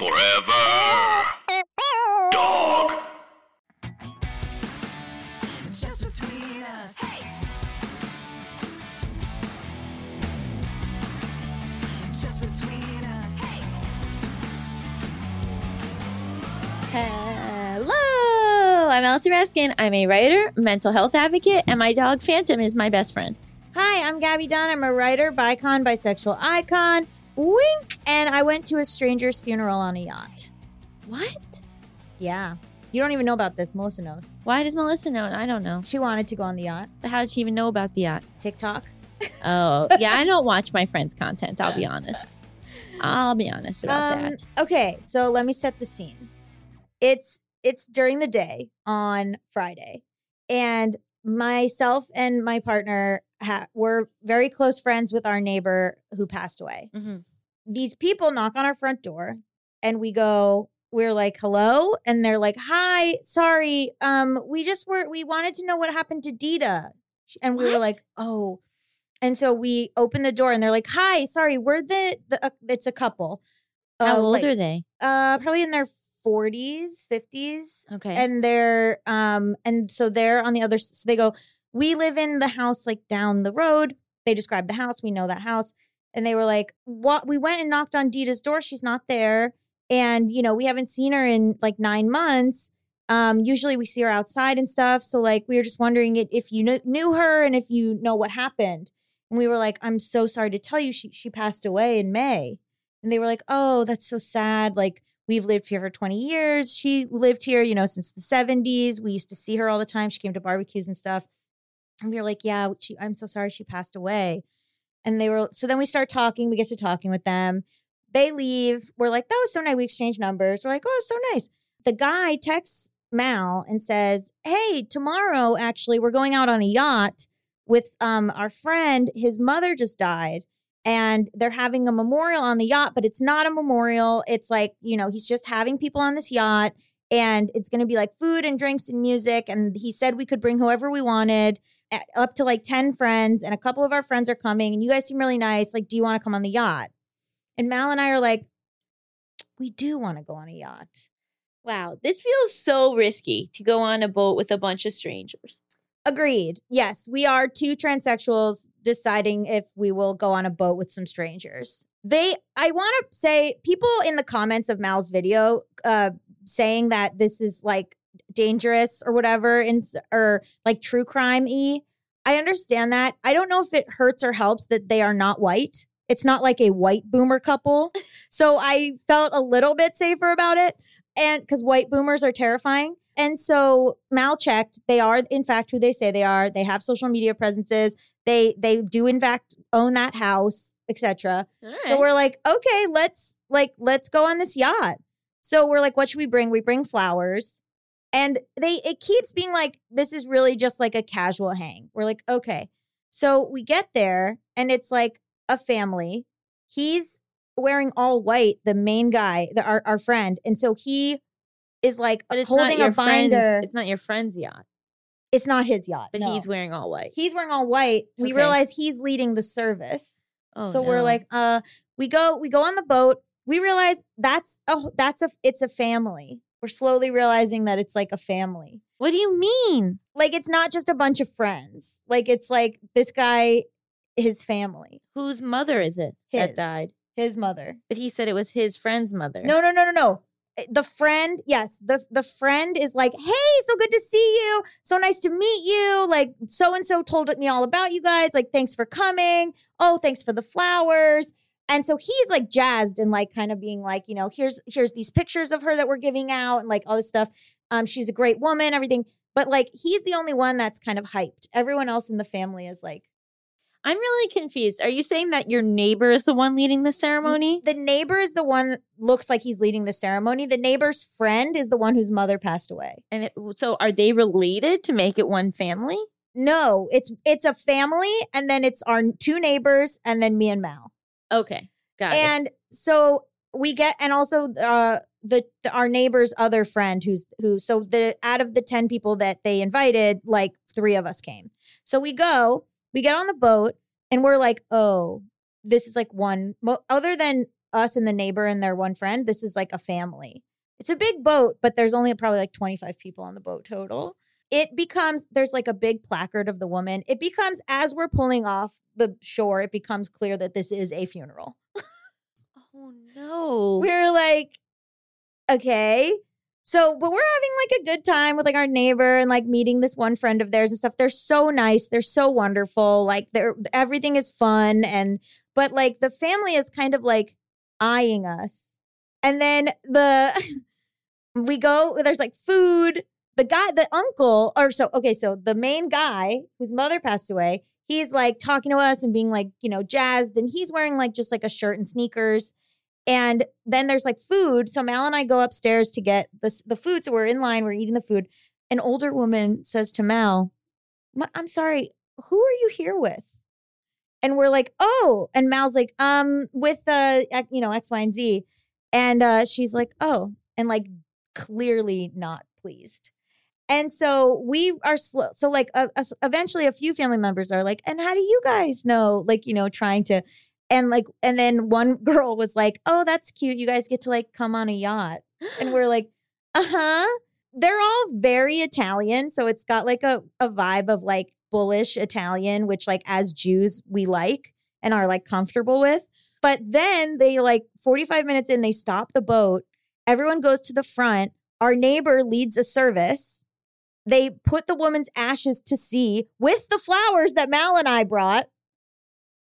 Forever. Dog. Just between us. Just between us. Hey. Hello, I'm Allison Raskin. I'm a writer, mental health advocate, and my dog Phantom is my best friend. Hi, I'm Gaby Dunn. I'm a writer, bicon, bisexual icon. Wink. And I went to a stranger's funeral on a yacht. What? Yeah. You don't even know about this. Melisa knows. Why does Melisa know? I don't know. She wanted to go on the yacht. But how did she even know about the yacht? TikTok. Oh, yeah, I don't watch my friends' content. I'll be honest. I'll be honest about Um, that. Okay, so let me set the scene. It's it's during the day on Friday, and myself and my partner ha- were very close friends with our neighbor who passed away. Mhm. These people knock on our front door, and we go. We're like, "Hello," and they're like, "Hi, sorry, um, we just were we wanted to know what happened to Dita," and we were like, "Oh." And so we open the door, and they're like, "Hi, sorry, we're the the uh, it's a couple." How uh, old like- are they? uh probably in their 40s 50s Okay. and they're um and so they're on the other so they go we live in the house like down the road. They described the house. We know that house. And they were like what? We went and knocked on Dita's door. She's not there. And you know we haven't seen her in like 9 months. Um usually we see her outside and stuff. So like we were just wondering if you kn- knew her and if you know what happened. And we were like i'm so sorry to tell you. She she passed away in May. And they were like, "Oh, that's so sad. Like we've lived here for 20 years. She lived here, you know, since the 70s. We used to see her all the time. She came to barbecues and stuff." And we were like, "Yeah, she, I'm so sorry she passed away." And they were so then we start talking, we get to talking with them. They leave. We're like, "That was so nice." We exchange numbers. We're like, "Oh, so nice." The guy texts Mal and says, "Hey, tomorrow actually we're going out on a yacht with um our friend. His mother just died." and they're having a memorial on the yacht, but it's not a memorial. It's like, you know, he's just having people on this yacht and it's going to be like food and drinks and music. And he said we could bring whoever we wanted, up to like 10 friends, and a couple of our friends are coming. And you guys seem really nice. Like, do you want to come on the yacht? And Mal and I are like, we do want to go on a yacht. wow, this feels so risky to go on a boat with a bunch of strangers. Agreed. Yes, we are two transsexuals deciding if we will go on a boat with some strangers. They, I want to say, people in the comments of Mal's video, uh, saying that this is like dangerous or whatever, and or like true crime y. I understand that. I don't know if it hurts or helps that they are not white. It's not like a white boomer couple, so I felt a little bit safer about it, and because white boomers are terrifying. And so Mal checked. They are, in fact, who they say they are. They have social media presences. They they do, in fact, own that house, etc. So we're like, okay, let's like let's go on this yacht. So we're like, what should we bring? We bring flowers. And they it keeps being like, this is really just like a casual hang. We're like, okay. So we get there and it's like a family. He's wearing all white, the main guy, the, our, our friend. And so he is like holding a binder. friend's. It's not your friend's yacht, It's not his yacht. but no. he's wearing all white. he's wearing all white. We Okay. realize he's leading the service. Oh, so we're like, uh, we go, we go on the boat. We realize that's a that's a it's a family. We're slowly realizing that it's like a family. what do you mean? Like it's not just a bunch of friends. Like it's like this guy, his family, Whose mother is it His. that died? his mother. But he said it was his friend's mother. No, no, no, no, no. Eh, The friend, yes, the the friend is like, "Hey, so good to see you. So nice to meet you. Like so and so told me all about you guys. Like thanks for coming. Oh, thanks for the flowers." And so he's like jazzed and like kind of being like, you know, here's here's these pictures of her that we're giving out and like all this stuff. Um she's a great woman, everything. But like he's the only one that's kind of hyped. Everyone else in the family is like I'm really confused. Are you saying that your neighbor is the one leading the ceremony? the neighbor is the one that looks like he's leading the ceremony. The neighbor's friend is the one whose mother passed away. And it, so are they related to make it one family? No, it's it's a family, and then it's our two neighbors, and then me and Mal. Okay. Got it. And so we get, and also uh, the, the our neighbor's other friend, who's who. So the out of the ten people that they invited, like three of us came. So we go, we get on the boat, and we're like, oh, this is like one. Other than us and the neighbor and their one friend. This is like a family. It's a big boat, but there's only probably like 25 people on the boat total. It becomes there's like a big placard of the woman. It becomes as we're pulling off the shore, it becomes clear that this is a funeral. Oh no. We're like, okay. So, but we're having like a good time with like our neighbor and like meeting this one friend of theirs and stuff. They're so nice. They're so wonderful. Like they're everything is fun and but like the family is kind of like eyeing us. And then the we go, there's like food. The guy, the uncle, or so okay, so the main guy whose mother passed away, he's like talking to us and being like, you know, jazzed, and he's wearing like just like a shirt and sneakers. And then there's like food. So Mal and I go upstairs to get the, the food. So we're in line, we're eating the food. An older woman says to Mal, I'm sorry, who are you here with? And we're like, oh. And Mal's like, um, with uh, you know, X, Y, and Z. And uh, she's like, oh, and like clearly not pleased. And so we are slow. So like uh, us- eventually a few family members are like, and how do you guys know? Like, you know, trying to and like and then one girl was like, "Oh, that's cute. You guys get to like come on a yacht." And we're like, "Uh-huh." They're all very Italian, so it's got like a a vibe of like bullish Italian, which like as Jews we like and are like comfortable with. But then they like 45 minutes in they stop the boat. Everyone goes to the front. Our neighbor leads a service. They put the woman's ashes to sea with the flowers that Mal and I brought.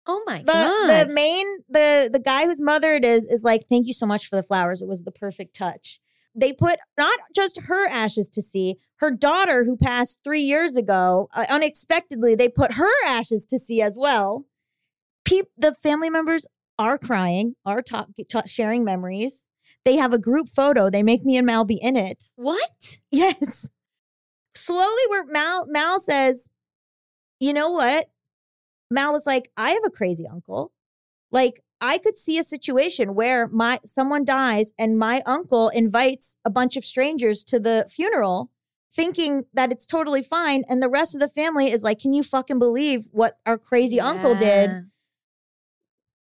Oh my the god. the main the the guy whose mother it is is like thank you so much for the flowers. It was the perfect touch. They put not just her ashes to sea her daughter who passed three years ago uh, unexpectedly they put her ashes to sea as well. Peop, the family members are crying are talk, ta- sharing memories. They have a group photo. They make me and mal be in it. What? Yes. Slowly, where Mal Mal says, you know what? Mal was like, I have a crazy uncle. Like, I could see a situation where my someone dies and my uncle invites a bunch of strangers to the funeral, thinking that it's totally fine, and the rest of the family is like, Can you fucking believe what our crazy uncle did?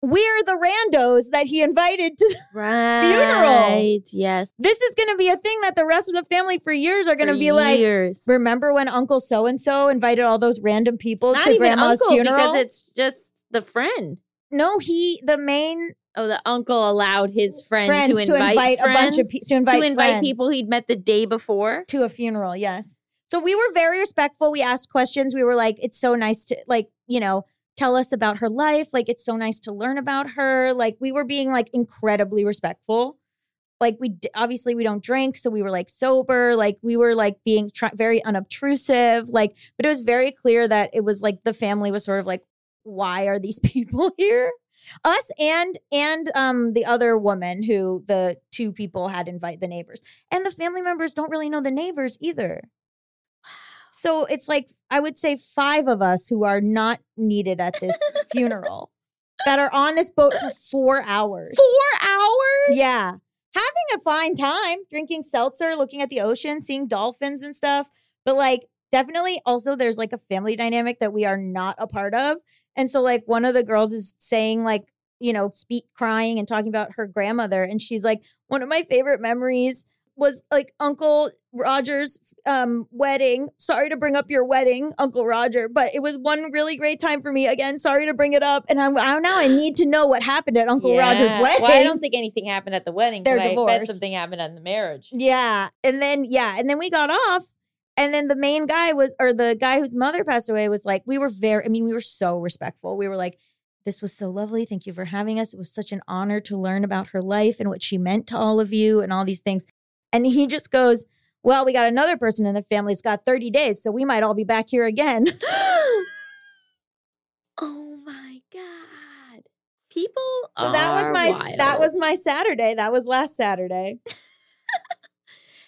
We're the randos that he invited to. The funeral. Right. Yes. This is going to be a thing that the rest of the family for years are going to be like, years. Remember when Uncle so and so invited all those random people Not to grandma's uncle funeral? because it's just the friend. no, he the main Oh, the uncle allowed his friend friends to invite, a bunch of friends, pe- to invite, to invite people he'd met the day before. to a funeral. Yes. So we were very respectful. We asked questions. We were like, "It's so nice to like you know." Tell us about her life. Like, it's so nice to learn about her. Like, we were being like incredibly respectful. Like, we obviously we don't drink, so we were like sober. Like, we were like being tr- very unobtrusive. Like, but it was very clear that it was like the family was sort of like, why are these people here? Us and and um the other woman who the two people had invite the neighbors. And the family members don't really know the neighbors either. So it's like I would say five of us who are not needed at this funeral that are on this boat for 4 hours. Four hours? Yeah. Having a fine time, drinking seltzer, looking at the ocean, seeing dolphins and stuff. But like, definitely also there's like a family dynamic that we are not a part of. And so, like, one of the girls is saying, like, you know, speak crying and talking about her grandmother. And she's like, one of my favorite memories was like Uncle Roger's um wedding. Sorry to bring up your wedding, Uncle Roger, but it was one really great time for me. Again, sorry to bring it up. And I'm, I now I need to know what happened at Uncle Roger's wedding. Well, I don't think anything happened at the wedding. They're I bet divorced. something happened at the marriage. Yeah. And then, yeah. And then we got off. And then the main guy was, or the guy whose mother passed away was like, we were very, I mean, we were so respectful. We were like, this was so lovely. Thank you for having us. It was such an honor to learn about her life and what she meant to all of you and all these things. And he just goes, well, we got another person in the family. It's got 30 days, so we might all be back here again. oh my god. People So that was are my that was my Saturday. That was last Saturday.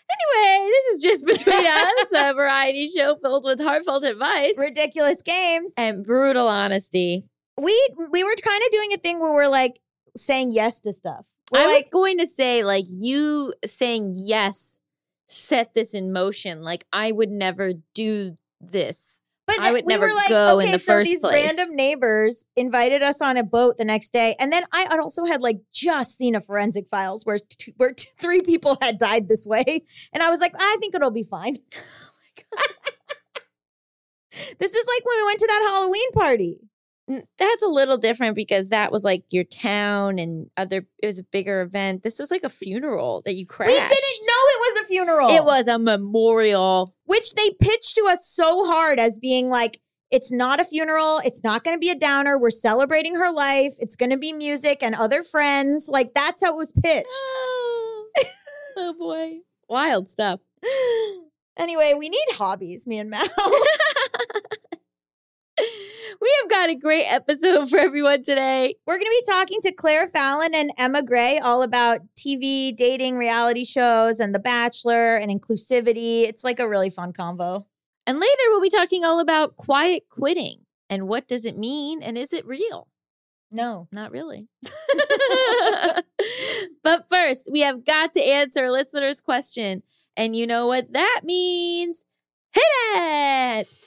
Anyway, this is just between us, a variety show filled with heartfelt advice Ridiculous games. and brutal honesty. we we were kind of doing a thing where we're like saying yes to stuff. I like, was going to say, like, you saying yes set this in motion. Like, I would never do this. But I would we never were like, go okay, in the so first these place. random neighbors invited us on a boat the next day, and then I also had like just seen a forensic files where t- where three people had died this way, and I was like, I think it'll be fine. Oh this is like when we went to that Halloween party. That's a little different because that was like your town and other. It was a bigger event. This is like a funeral that you crashed. We didn't know it was a funeral. It was a memorial. which they pitched to us so hard as being like, it's not a funeral. It's not going to be a downer. We're celebrating her life. It's going to be music and other friends. Like that's how it was pitched. Oh, oh boy, wild stuff. anyway, we need hobbies, me and Mal. We have got a great episode for everyone today. We're going to be talking to Claire Fallon and Emma Gray all about TV, dating, reality shows, and The Bachelor and inclusivity. It's like a really fun convo. And later we'll be talking all about quiet quitting and what does it mean and is it real? No. Not really. but first, we have got to answer a listener's question. And you know what that means? Hit it!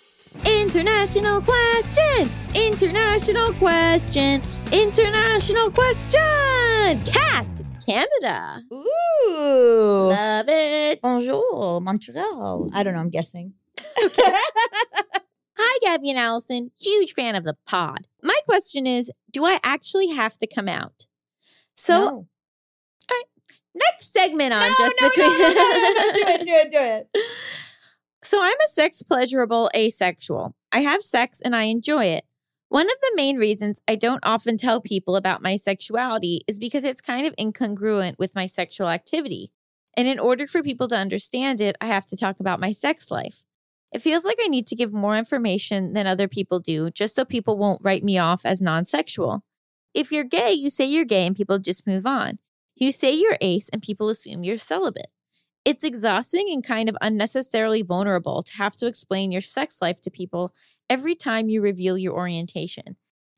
International question! International question! International question! Cat! Canada. Ooh. Love it. Bonjour, Montreal. I don't know. I'm guessing. Okay. Hi, Gaby and Allison. Huge fan of the pod. My question is Do I actually have to come out? So, No. next segment on No, Just no, Between. no, no, no, no, no, do it, do it, do it. So, I'm a sex pleasurable asexual. I have sex and I enjoy it. One of the main reasons I don't often tell people about my sexuality is because it's kind of incongruent with my sexual activity. And in order for people to understand it, I have to talk about my sex life. It feels like I need to give more information than other people do just so people won't write me off as non sexual. If you're gay, you say you're gay and people just move on. You say you're ace and people assume you're celibate. It's exhausting and kind of unnecessarily vulnerable to have to explain your sex life to people every time you reveal your orientation,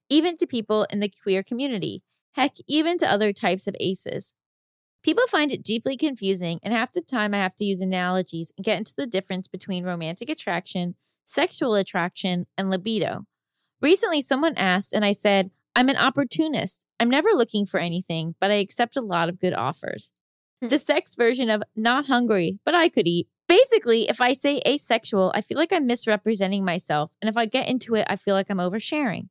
even to people in the queer community, heck, even to other types of aces. People find it deeply confusing, and half the time I have to use analogies and get into the difference between romantic attraction, sexual attraction, and libido. Recently, someone asked, and I said, I'm an opportunist. I'm never looking for anything, but I accept a lot of good offers. The sex version of not hungry, but I could eat. Basically, if I say asexual, I feel like I'm misrepresenting myself, and if I get into it, I feel like I'm oversharing.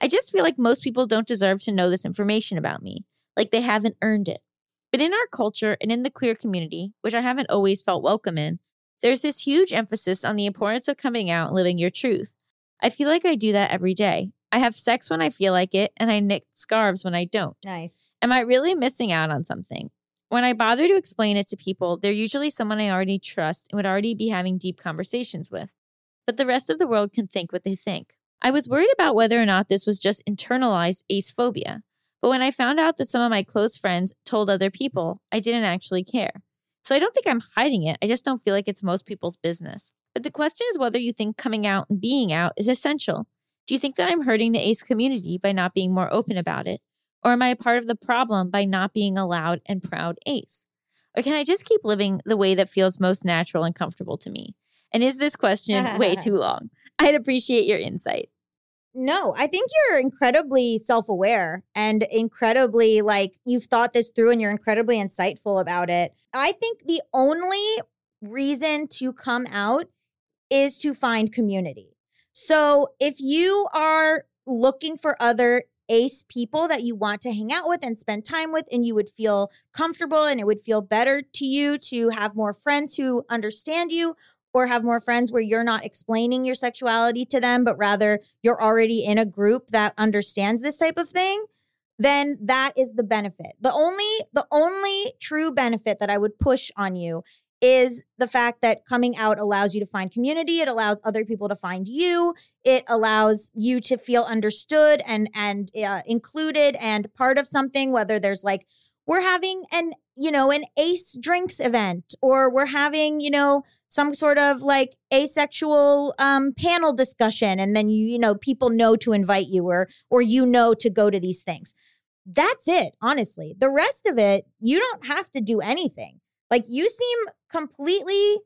I just feel like most people don't deserve to know this information about me, like they haven't earned it. But in our culture and in the queer community, which I haven't always felt welcome in, there's this huge emphasis on the importance of coming out and living your truth. I feel like I do that every day. I have sex when I feel like it, and I knit scarves when I don't. Nice. Am I really missing out on something? When I bother to explain it to people, they're usually someone I already trust and would already be having deep conversations with. But the rest of the world can think what they think. I was worried about whether or not this was just internalized ace phobia. But when I found out that some of my close friends told other people, I didn't actually care. So I don't think I'm hiding it. I just don't feel like it's most people's business. But the question is whether you think coming out and being out is essential. Do you think that I'm hurting the ace community by not being more open about it? Or am I a part of the problem by not being a loud and proud ace? Or can I just keep living the way that feels most natural and comfortable to me? And is this question way too long? I'd appreciate your insight. No, I think you're incredibly self aware and incredibly like you've thought this through and you're incredibly insightful about it. I think the only reason to come out is to find community. So if you are looking for other ace people that you want to hang out with and spend time with, and you would feel comfortable and it would feel better to you to have more friends who understand you or have more friends where you're not explaining your sexuality to them, but rather you're already in a group that understands this type of thing, then that is the benefit. The only the only true benefit that I would push on you is the fact that coming out allows you to find community, it allows other people to find you, it allows you to feel understood and and uh, included and part of something whether there's like we're having an you know an ace drinks event or we're having you know some sort of like asexual um, panel discussion and then you you know people know to invite you or or you know to go to these things. That's it honestly. The rest of it you don't have to do anything. Like you seem completely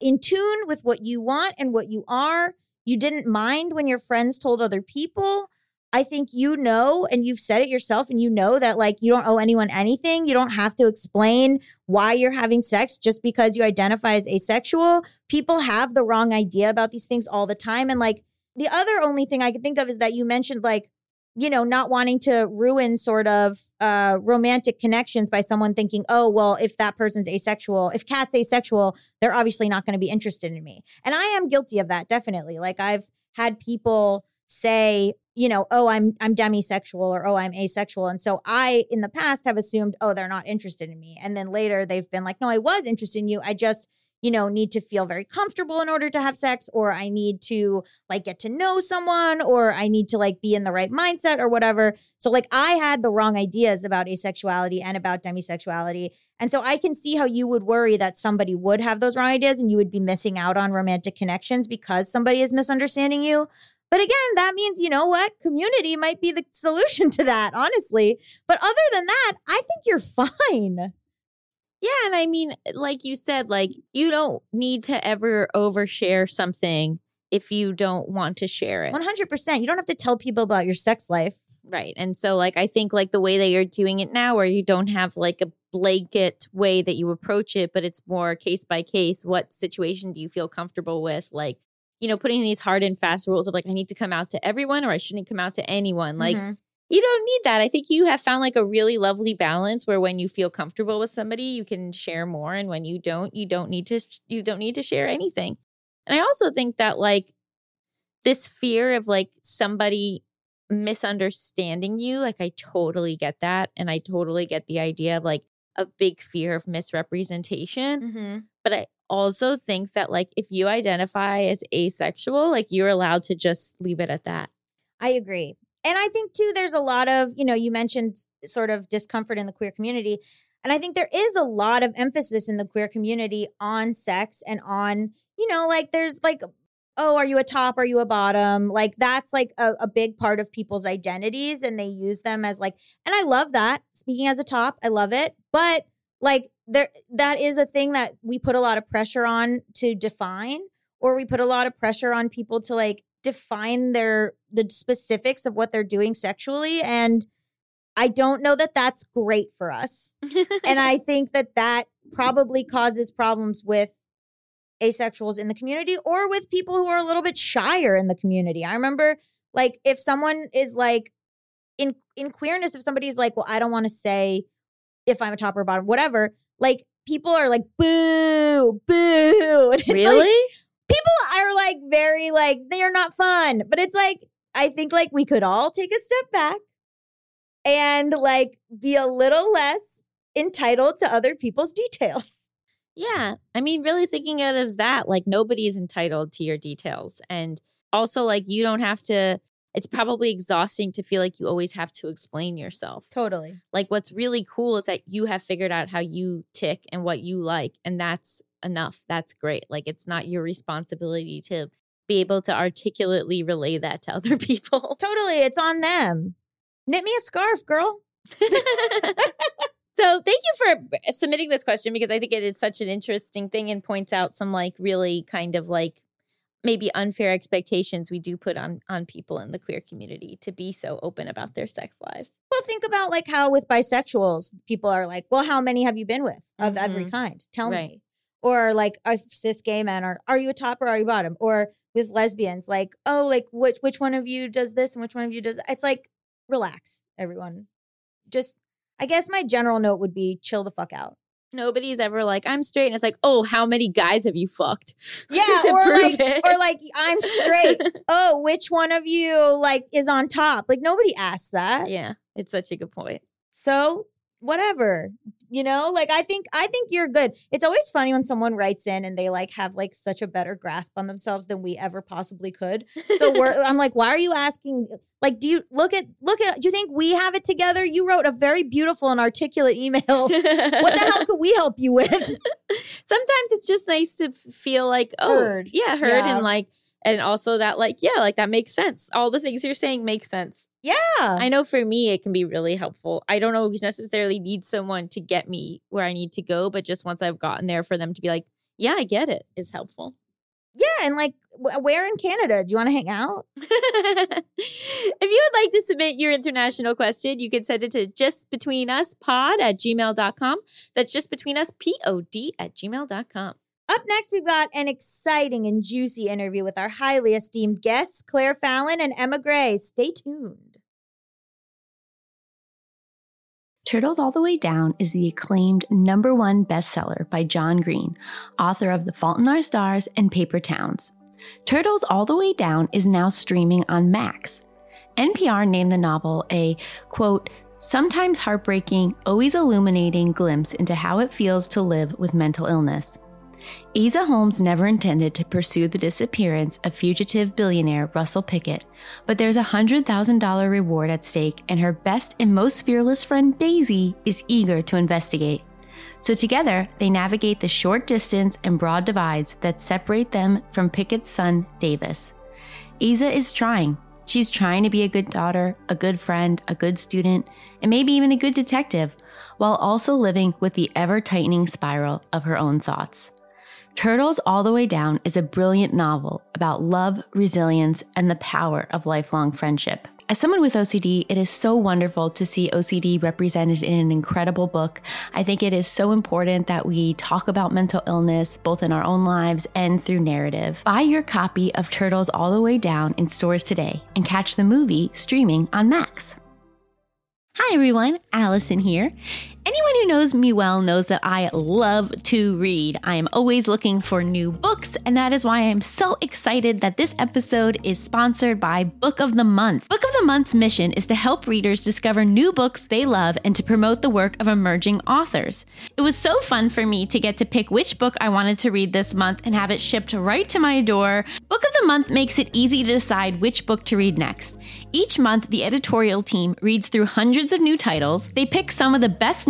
in tune with what you want and what you are You didn't mind when your friends told other people. I think you know, and you've said it yourself, and you know that like you don't owe anyone anything. You don't have to explain why you're having sex just because you identify as asexual. People have the wrong idea about these things all the time. And like the other only thing I can think of is that you mentioned like, you know, not wanting to ruin sort of uh romantic connections by someone thinking, oh, well, if that person's asexual, if Cat's asexual, they're obviously not going to be interested in me. And I am guilty of that, definitely. Like I've had people say, you know, oh, I'm I'm demisexual or oh, I'm asexual. And so I in the past have assumed, oh, they're not interested in me. And then later they've been like, no, I was interested in you. I just, you know, need to feel very comfortable in order to have sex, or I need to like get to know someone, or I need to like be in the right mindset or whatever. So like I had the wrong ideas about asexuality and about demisexuality. And so I can see how you would worry that somebody would have those wrong ideas and you would be missing out on romantic connections because somebody is misunderstanding you. But again, that means, you know what? Community might be the solution to that, honestly. But other than that, I think you're fine. Yeah, and I mean, like you said, like you don't need to ever overshare something if you don't want to share it. 100%. You don't have to tell people about your sex life. Right. And so like I think like the way that you're doing it now where you don't have like a blanket way that you approach it, but it's more case by case, what situation do you feel comfortable with? Like, you know, putting these hard and fast rules of like I need to come out to everyone or I shouldn't come out to anyone. Like Mhm. You don't need that. I think you have found like a really lovely balance where when you feel comfortable with somebody, you can share more and when you don't, you don't need to you don't need to share anything. And I also think that like this fear of like somebody misunderstanding you, like I totally get that and I totally get the idea of like a big fear of misrepresentation, Mm-hmm. but I also think that like if you identify as asexual, like you're allowed to just leave it at that. I agree. And I think too, there's a lot of, you know, you mentioned sort of discomfort in the queer community. And I think there is a lot of emphasis in the queer community on sex and on, you know, like there's like, oh, are you a top? Are you a bottom? Like that's like a, a big part of people's identities and they use them as like, and I love that. Speaking as a top, I love it. But like there, that is a thing that we put a lot of pressure on to define, or we put a lot of pressure on people to like define their the specifics of what they're doing sexually and i don't know that that's great for us and i think that that probably causes problems with asexuals in the community or with people who are a little bit shyer in the community i remember like if someone is like in in queerness if somebody's like well i don't want to say if i'm a top or bottom whatever like people are like boo boo like, really? people are like very like they are not fun but it's like i think like we could all take a step back and like be a little less entitled to other people's details Yeah. I mean, really thinking out of that, like nobody is entitled to your details. And also, like, you don't have to, it's probably exhausting to feel like you always have to explain yourself. totally Like, what's really cool is that you have figured out how you tick and what you like. And that's enough. That's great. Like, it's not your responsibility to be able to articulately relay that to other people. totally it's on them knit me a scarf girl so thank you for submitting this question because I think it is such an interesting thing and points out some like really kind of like maybe unfair expectations we do put on on people in the queer community to be so open about their sex lives. well think about like how with bisexuals people are like well how many have you been with of every Mhm. kind tell Right. me or like cis gay men are are you a top or are you bottom or with lesbians like oh like which which one of you does this and which one of you does it's like relax everyone just i guess my general note would be chill the fuck out Nobody's ever like I'm straight and it's like, "Oh, how many guys have you fucked?" yeah or like it. or like i'm straight oh which one of you like is on top like nobody asks that yeah, it's such a good point. So whatever, you know, like I think I think you're good. It's always funny when someone writes in and they like have like such a better grasp on themselves than we ever possibly could. So we're I'm like, why are you asking? Like, do you look at look at? Do you think we have it together? You wrote a very beautiful and articulate email. what the hell could we help you with? Sometimes it's just nice to feel like, oh, Heard. yeah, heard, Yeah. and like, and also that, like, yeah, like that makes sense. All the things you're saying make sense. Yeah, I know for me, it can be really helpful. I don't always necessarily need someone to get me where I need to go, but just once I've gotten there, for them to be like, yeah, I get it, is helpful. Yeah, and like, where in Canada? Do you want to hang out? if you would like to submit your international question, you can send it to justbetweenuspod at gmail.com. That's just between us, P-O-D at gmail.com. Up next, we've got an exciting and juicy interview with our highly esteemed guests, Claire Fallon and Emma Gray. Stay tuned. Turtles All the Way Down is the acclaimed number one bestseller by John Green, author of The Fault in Our Stars and Paper Towns. Turtles All the Way Down is now streaming on Max. NPR named the novel a, quote, sometimes heartbreaking, always illuminating glimpse into how it feels to live with mental illness. Aza Holmes never intended to pursue the disappearance of fugitive billionaire Russell Pickett, but there's a $100,000 reward at stake, and her best and most fearless friend Daisy is eager to investigate. So together, they navigate the short distance and broad divides that separate them from Pickett's son, Davis. Aza is trying. She's trying to be a good daughter, a good friend, a good student, and maybe even a good detective, while also living with the ever tightening spiral of her own thoughts. Turtles All the Way Down is a brilliant novel about love, resilience, and the power of lifelong friendship. As someone with OCD, it is so wonderful to see OCD represented in an incredible book. I think it is so important that we talk about mental illness both in our own lives and through narrative. Buy your copy of Turtles All the Way Down in stores today and catch the movie streaming on Max. Hi everyone, Allison here. Anyone who knows me well knows that I love to read. I am always looking for new books, and that is why I am so excited that this episode is sponsored by Book of the Month. Book of the Month's mission is to help readers discover new books they love and to promote the work of emerging authors. It was so fun for me to get to pick which book I wanted to read this month and have it shipped right to my door. Book of the Month makes it easy to decide which book to read next. Each month, the editorial team reads through hundreds of new titles. They pick some of the best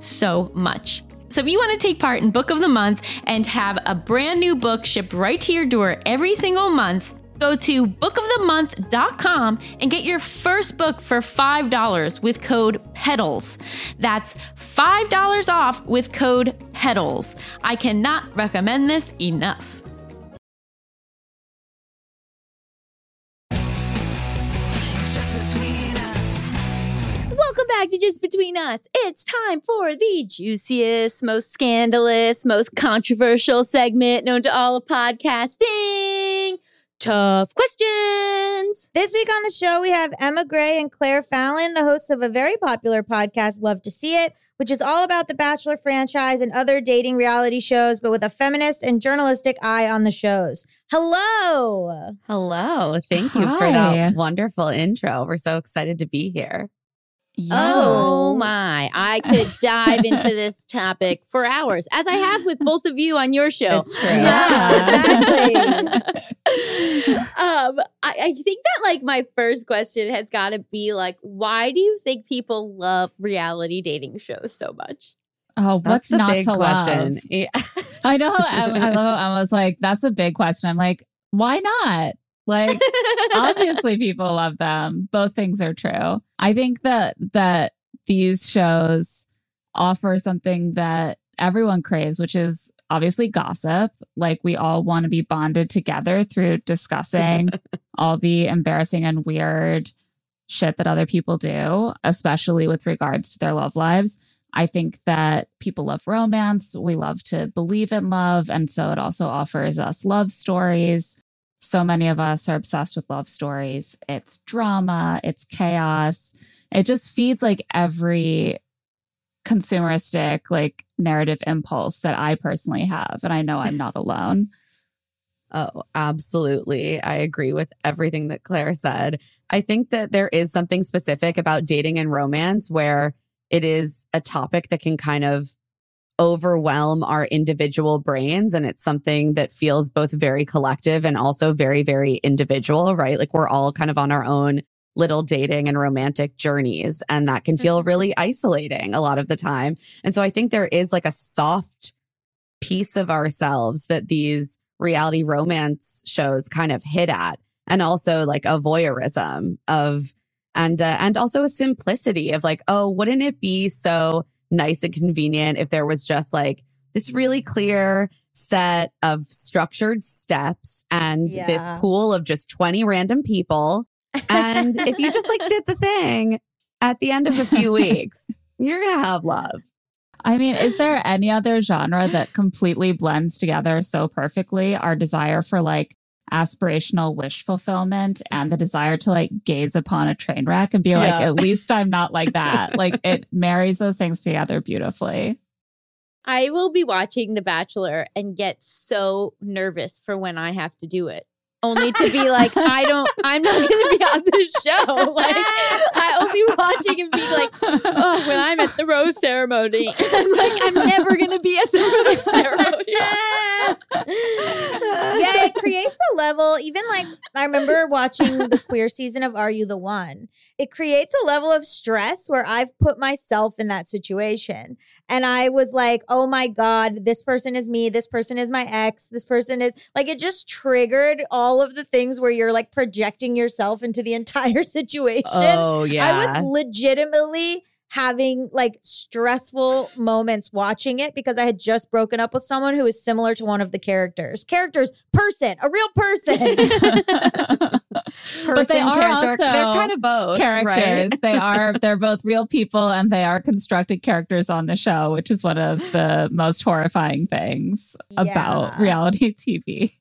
so much. So if you want to take part in Book of the Month and have a brand new book shipped right to your door every single month, go to bookofthemonth.com and get your first book for $5 with code PEDALS. That's $5 off with code PEDALS. I cannot recommend this enough. Back to Just Between Us. It's time for the juiciest, most scandalous, most controversial segment known to all of podcasting. Tough questions. This week on the show, we have Emma Gray and Claire Fallon, the hosts of a very popular podcast, Love to See It, which is all about the Bachelor franchise and other dating reality shows, but with a feminist and journalistic eye on the shows. Hello. Hello. Thank you for that wonderful intro. We're so excited to be here. Oh my, I could dive into this topic for hours, as I have with both of you on your show. It's true. Yeah, um, I, I think that like my first question has got to be like, why do you think people love reality dating shows so much? Oh, That's what's the not big to question. love? Yeah. I know. How, I, I love how Emma's like, that's a big question. I'm like, why not? Like, obviously, people love them. Both things are true. I think that that these shows offer something that everyone craves, which is obviously gossip. Like, we all want to be bonded together through discussing all the embarrassing and weird shit that other people do, especially with regards to their love lives. I think that people love romance. We love to believe in love. And so it also offers us love stories. So many of us are obsessed with love stories. It's drama, it's chaos. It just feeds like every consumeristic, like narrative impulse that I personally have. And I know I'm not alone. Oh, absolutely. I agree with everything that Claire said. I think that there is something specific about dating and romance where it is a topic that can kind of overwhelm our individual brains. And it's something that feels both very collective and also very, very individual, right? Like we're all kind of on our own little dating and romantic journeys. And that can feel really isolating a lot of the time. And so I think there is like a soft piece of ourselves that these reality romance shows kind of hit at. And also like a voyeurism of, and, uh, and also a simplicity of like, oh, wouldn't it be so nice and convenient if there was just like this really clear set of structured steps and this pool of just 20 random people. And if you just like did the thing at the end of a few weeks, you're going to have love. I mean, is there any other genre that completely blends together so perfectly our desire for like aspirational wish fulfillment and the desire to like gaze upon a train wreck and be like, Yeah. at least I'm not like that? like it marries those things together beautifully. I will be watching The Bachelor and get so nervous for when I have to do it. Only to be like, I don't, I'm not going to be on this show. Like, I will be watching and be like, oh, when I'm at the rose ceremony, I'm like, I'm never going to be at the rose ceremony. Creates a level, even like I remember watching the queer season of Are You the One? It creates a level of stress where I've put myself in that situation. And I was like, oh my God, this person is me. This person is my ex. This person is like, it just triggered all of the things where you're like projecting yourself into the entire situation. Oh, yeah. I was legitimately having like stressful moments watching it because I had just broken up with someone who was similar to one of the characters. Characters, person, a real person. but they Person, are character, also they're kind of both characters. right? they are they're both real people and they are constructed characters on the show, which is one of the most horrifying things about reality TV.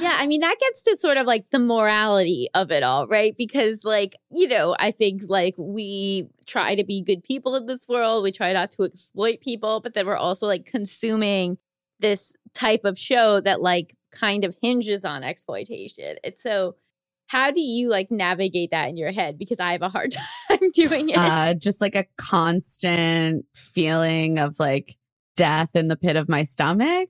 Yeah, I mean, that gets to sort of like the morality of it all, right? Because, like, you know, I think like we try to be good people in this world, we try not to exploit people, but then we're also like consuming this type of show that like kind of hinges on exploitation. And so, how do you like navigate that in your head? Because I have a hard time doing it. uh, just like a constant feeling of like death in the pit of my stomach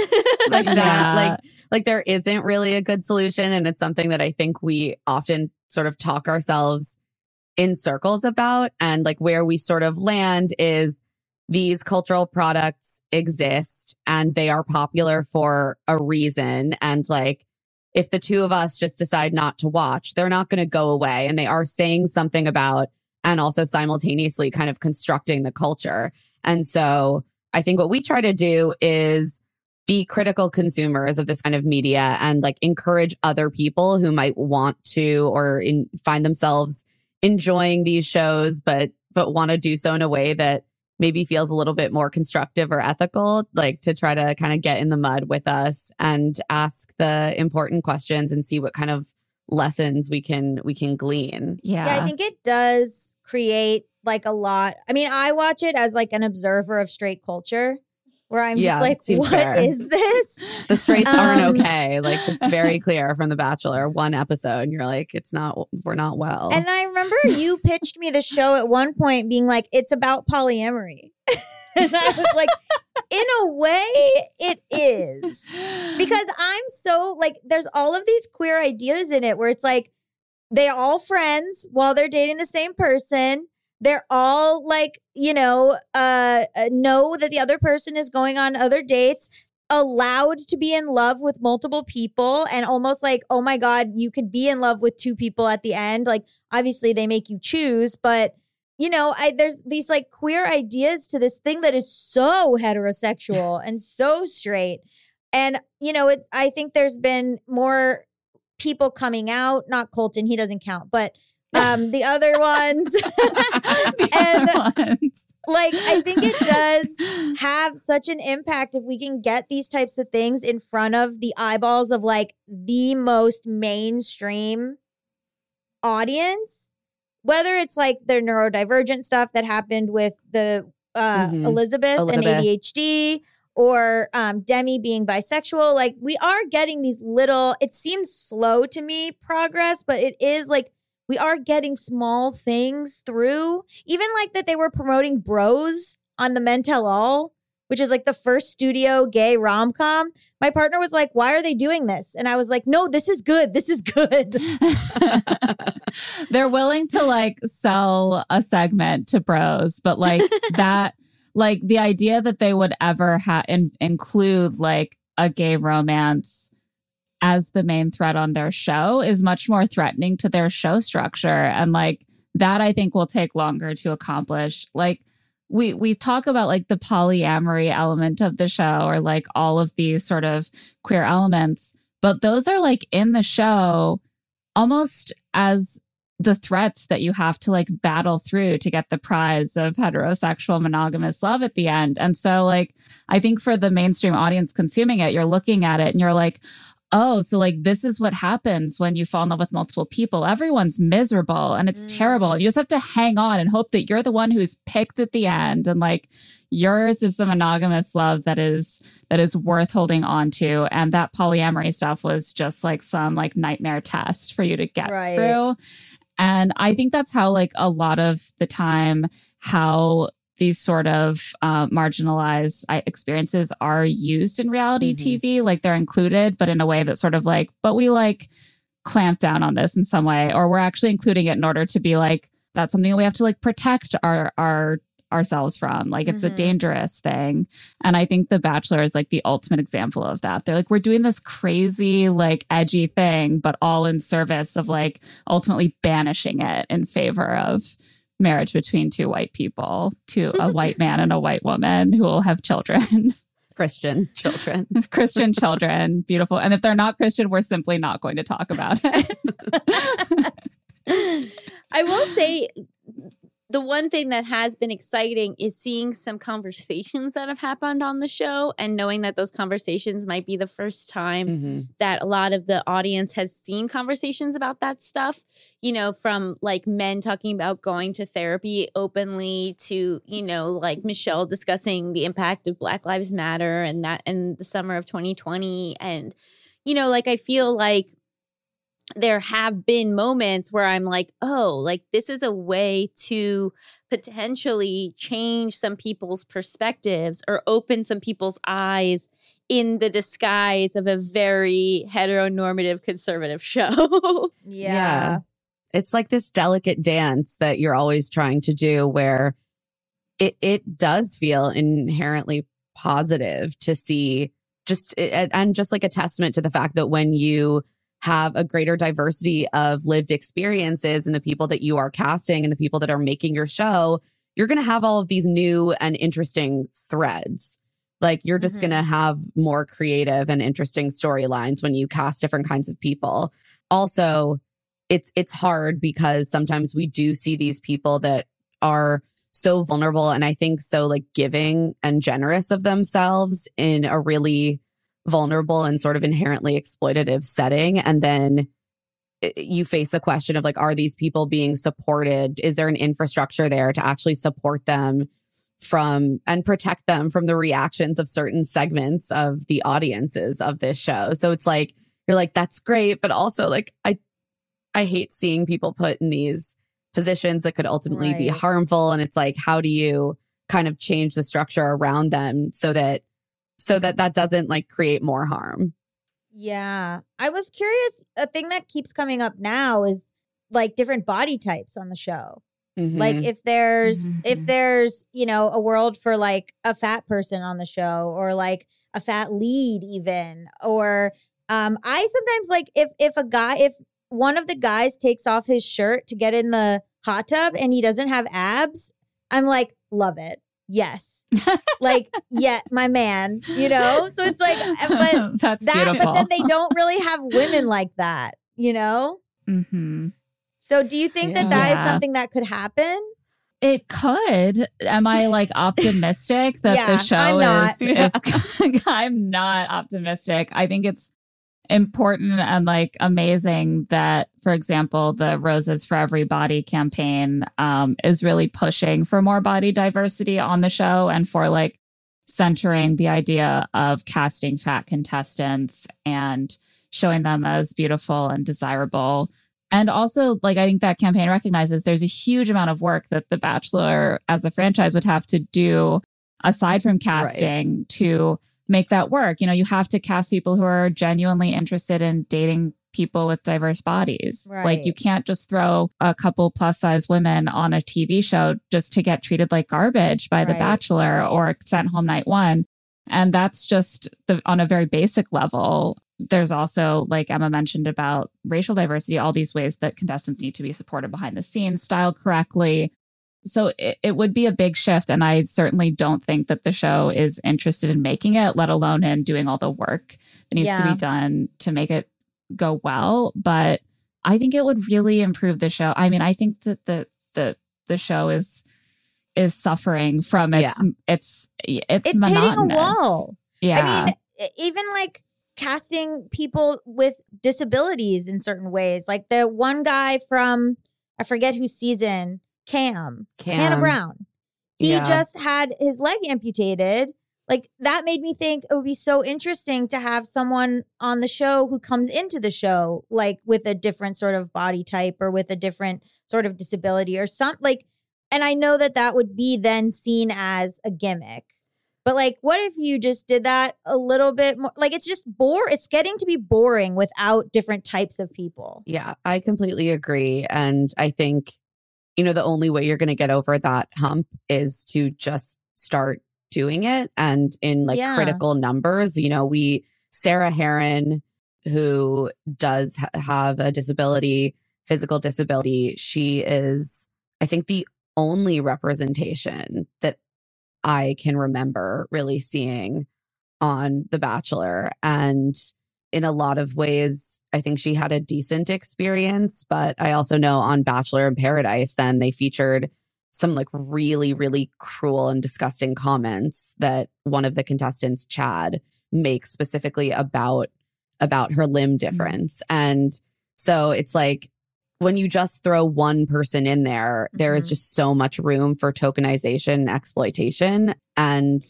like that Yeah. like like there isn't really a good solution and it's something that i think we often sort of talk ourselves in circles about and like where we sort of land is these cultural products exist and they are popular for a reason and like if the two of us just decide not to watch they're not going to go away and they are saying something about and also simultaneously kind of constructing the culture and so i think what we try to do is be critical consumers of this kind of media and like encourage other people who might want to or in, find themselves enjoying these shows but but want to do so in a way that maybe feels a little bit more constructive or ethical like to try to kind of get in the mud with us and ask the important questions and see what kind of lessons we can we can glean Yeah. Yeah, I think it does create like a lot. I mean, I watch it as like an observer of straight culture where I'm Yeah, just like, what fair. is this? the straights Um, aren't okay like it's very clear from the bachelor one episode and you're like it's not we're not well And I remember you pitched me the show at one point being like, it's about polyamory. and I was like, in a way, it is. Because I'm so like, there's all of these queer ideas in it where it's like, they're all friends while they're dating the same person. They're all like, you know, uh, uh, know that the other person is going on other dates, allowed to be in love with multiple people, and almost like, oh my God, you could be in love with two people at the end. Like, obviously, they make you choose, but you know, I there's these like queer ideas to this thing that is so heterosexual and so straight. And you know, it's I think there's been more people coming out, not Colton, he doesn't count, but um the other ones ones. like I think it does have such an impact if we can get these types of things in front of the eyeballs of like the most mainstream audience whether it's like their neurodivergent stuff that happened with the uh Mhm. Elizabeth, Elizabeth. and ADHD or um Demi being bisexual like we are getting these little it seems slow to me progress but it is like we are getting small things through. Even like that they were promoting Bros on the Men Tell All, which is like the first studio gay rom com. My partner was like, Why are they doing this? And I was like, No, this is good. This is good. They're willing to like sell a segment to bros, but like that, like the idea that they would ever have in- include like a gay romance as the main threat on their show is much more threatening to their show structure. And like that, I think will take longer to accomplish. Like, we we talk about like the polyamory element of the show or like all of these sort of queer elements but those are like in the show almost as the threats that you have to like battle through to get the prize of heterosexual monogamous love at the end. And so, like, I think for the mainstream audience consuming it, you're looking at it and you're like, oh, so like this is what happens when you fall in love with multiple people. Everyone's miserable and it's Mm. terrible. You just have to hang on and hope that you're the one who's picked at the end and like yours is the monogamous love that is that is worth holding on to and that polyamory stuff was just like some like nightmare test for you to get Right. through and i think that's how like a lot of the time how these sort of uh, marginalized experiences are used in reality Mhm. tv like they're included but in a way that's sort of like but we like clamp down on this in some way or we're actually including it in order to be like that's something that we have to like protect our our ourselves from like it's a Mhm. dangerous thing and i think the bachelor is like the ultimate example of that they're like we're doing this crazy like edgy thing but all in service of like ultimately banishing it in favor of marriage between two white people to a white man and a white woman who will have children. Christian children. christian children. Beautiful. And if they're not christian we're simply not going to talk about it. I will say the one thing that has been exciting is seeing some conversations that have happened on the show and knowing that those conversations might be the first time Mhm. that a lot of the audience has seen conversations about that stuff, you know, from like men talking about going to therapy openly to, you know, like Michelle discussing the impact of Black Lives Matter and that in the summer of 2020. And, you know, like I feel like there have been moments where I'm like, oh, like this is a way to potentially change some people's perspectives or open some people's eyes in the disguise of a very heteronormative conservative show. Yeah. It's like this delicate dance that you're always trying to do where it it does feel inherently positive to see just eh, and and just like a testament to the fact that when you have a greater diversity of lived experiences and the people that you are casting and the people that are making your show, you're going to have all of these new and interesting threads. Like you're just Mhm. going to have more creative and interesting storylines when you cast different kinds of people. Also, it's it's hard because sometimes we do see these people that are so vulnerable and I think so like giving and generous of themselves in a really vulnerable and sort of inherently exploitative setting. And then eh, you face the question of like are these people being supported? Is there an infrastructure there to actually support them from and protect them from the reactions of certain segments of the audiences of this show? So it's like you're like that's great but also like i i hate seeing people put in these positions that could ultimately be harmful. And it's like how do you kind of change the structure around them so that so that that doesn't like create more harm Yeah. I was curious. A thing that keeps coming up now is like different body types on the show. Like Mhm. if there's if Mhm. there's, you know, a world for like a fat person on the show or like a fat lead even or um I sometimes like if if a guy if one of the guys takes off his shirt to get in the hot tub and he doesn't have abs, I'm like love it. Yes. like yeah, my man, you know? So it's like uh, but that's that beautiful. but then they don't really have women like that, you know? hmm So do you think that that is Yeah. something that could happen? It could. Am I like optimistic that Yeah, the show I'm not. is? is I'm not optimistic. I think it's important and like amazing that, for example, the Roses for Everybody campaign um, is really pushing for more body diversity on the show and for like centering the idea of casting fat contestants and showing them as beautiful and desirable. And also, like, I think that campaign recognizes there's a huge amount of work that The Bachelor as a franchise would have to do aside from casting to make that work. You know, you have to cast people who are genuinely interested in dating people with diverse bodies. Like, you can't just throw a couple plus size women on a TV show just to get treated like garbage by The Bachelor or sent home night one. And that's just the, on a very basic level. There's also, like Emma mentioned about racial diversity, all these ways that contestants need to be supported behind the scenes, styled correctly. So it, it would be a big shift. And I certainly don't think that the show is interested in making it, let alone in doing all the work that needs to be done to make it go well. But I think it would really improve the show. I mean, I think that the the the show is is suffering from its its it's, It's hitting a wall. Yeah. I mean, even like casting people with disabilities in certain ways. Like the one guy from I forget whose season, Cam, Hannah Brown. He Yeah. just had his leg amputated. Like that made me think it would be so interesting to have someone on the show who comes into the show like with a different sort of body type or with a different sort of disability or some like and I know that that would be then seen as a gimmick. But like what if you just did that a little bit more like it's just bore it's getting to be boring without different types of people. Yeah, I completely agree. And I think, you know, the only way you're going to get over that hump is to just start doing it and in like Yeah. critical numbers. You know, we, Sarah Herron, who does ha- have a disability, physical disability, she is, I think, the only representation that I can remember really seeing on The Bachelor. And in a lot of ways, I think she had a decent experience. But I also know on Bachelor in Paradise, then they featured some like really, really cruel and disgusting comments that one of the contestants, Chad, makes specifically about about her limb difference. And so it's like when you just throw one person in there, there is Mhm. just so much room for tokenization and exploitation. And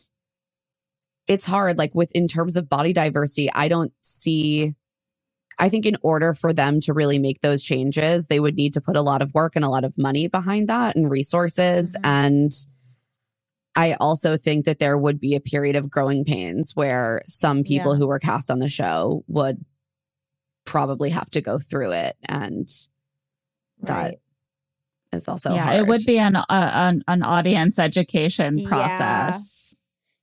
it's hard like with in terms of body diversity i don't see i think in order for them to really make those changes they would need to put a lot of work and a lot of money behind that and resources Mhm. and i also think that there would be a period of growing pains where some people Yeah. who were cast on the show would probably have to go through it and that Right. is also yeah, hard. it would be an uh, an, an audience education Yeah.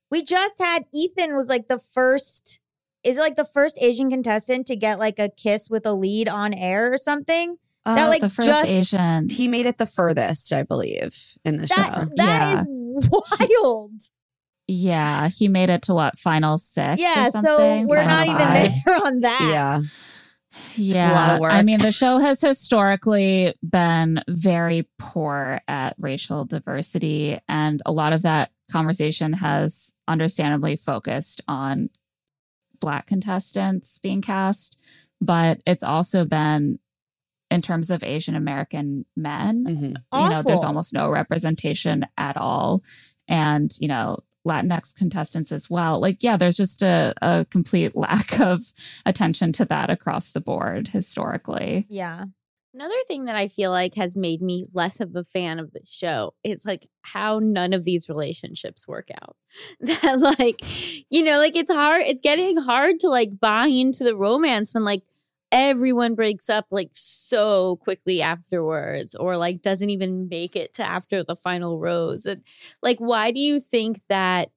Process. We just had Ethan was like the first is it like the first Asian contestant to get like a kiss with a lead on air or something? that, Uh, like, the first just- Asian. he made it the furthest i believe in the That show that Yeah. is wild. Yeah, he made it to what final six? Yeah, or so we're Final not even five? there on that. yeah Yeah, a lot of work. I mean, the show has historically been very poor at racial diversity, and a lot of that conversation has understandably focused on Black contestants being cast, but it's also been in terms of Asian American men. Mhm. You know, there's almost no representation at all, and you know. Latinx contestants as well. Like, yeah, there's just a, a complete lack of attention to that across the board historically. Yeah. Another thing that I feel like has made me less of a fan of the show is like how none of these relationships work out. That like, you know, like it's hard, it's getting hard to like buy into the romance when like everyone breaks up like so quickly afterwards or like doesn't even make it to after the final rose. And like why do you think that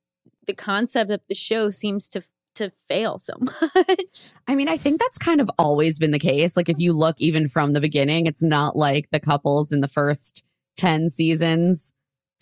the concept of the show seems to to fail so much? I mean, I think that's kind of always been the case. Like, if you look even from the beginning, it's not like the couples in the first 10 seasons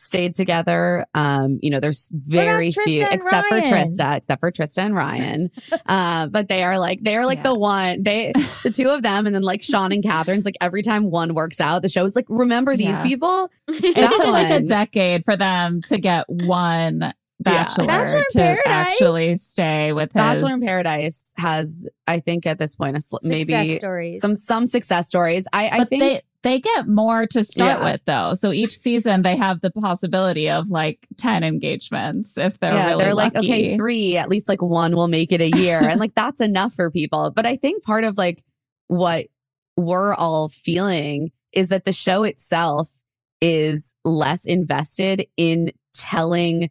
stayed together. Um, you know, there's very few except Ryan? for Trista, except for Trista and Ryan. uh, but they are like they are like Yeah. the one they the two of them, and then like Sean and Catherine's like every time one works out, the show is like remember these Yeah. people. It took like a decade for them to get one bachelor, Bachelor in to Paradise? actually stay with his. Bachelor in Paradise has, I think, at this point, a sl- maybe stories. some some success stories. I, I but think they they get more to start Yeah. with though. So each season they have the possibility of like ten engagements if they're yeah, really they're like, lucky. okay, three, at least like one will make it a year. and like that's enough for people. But I think part of like what we're all feeling is that the show itself is less invested in telling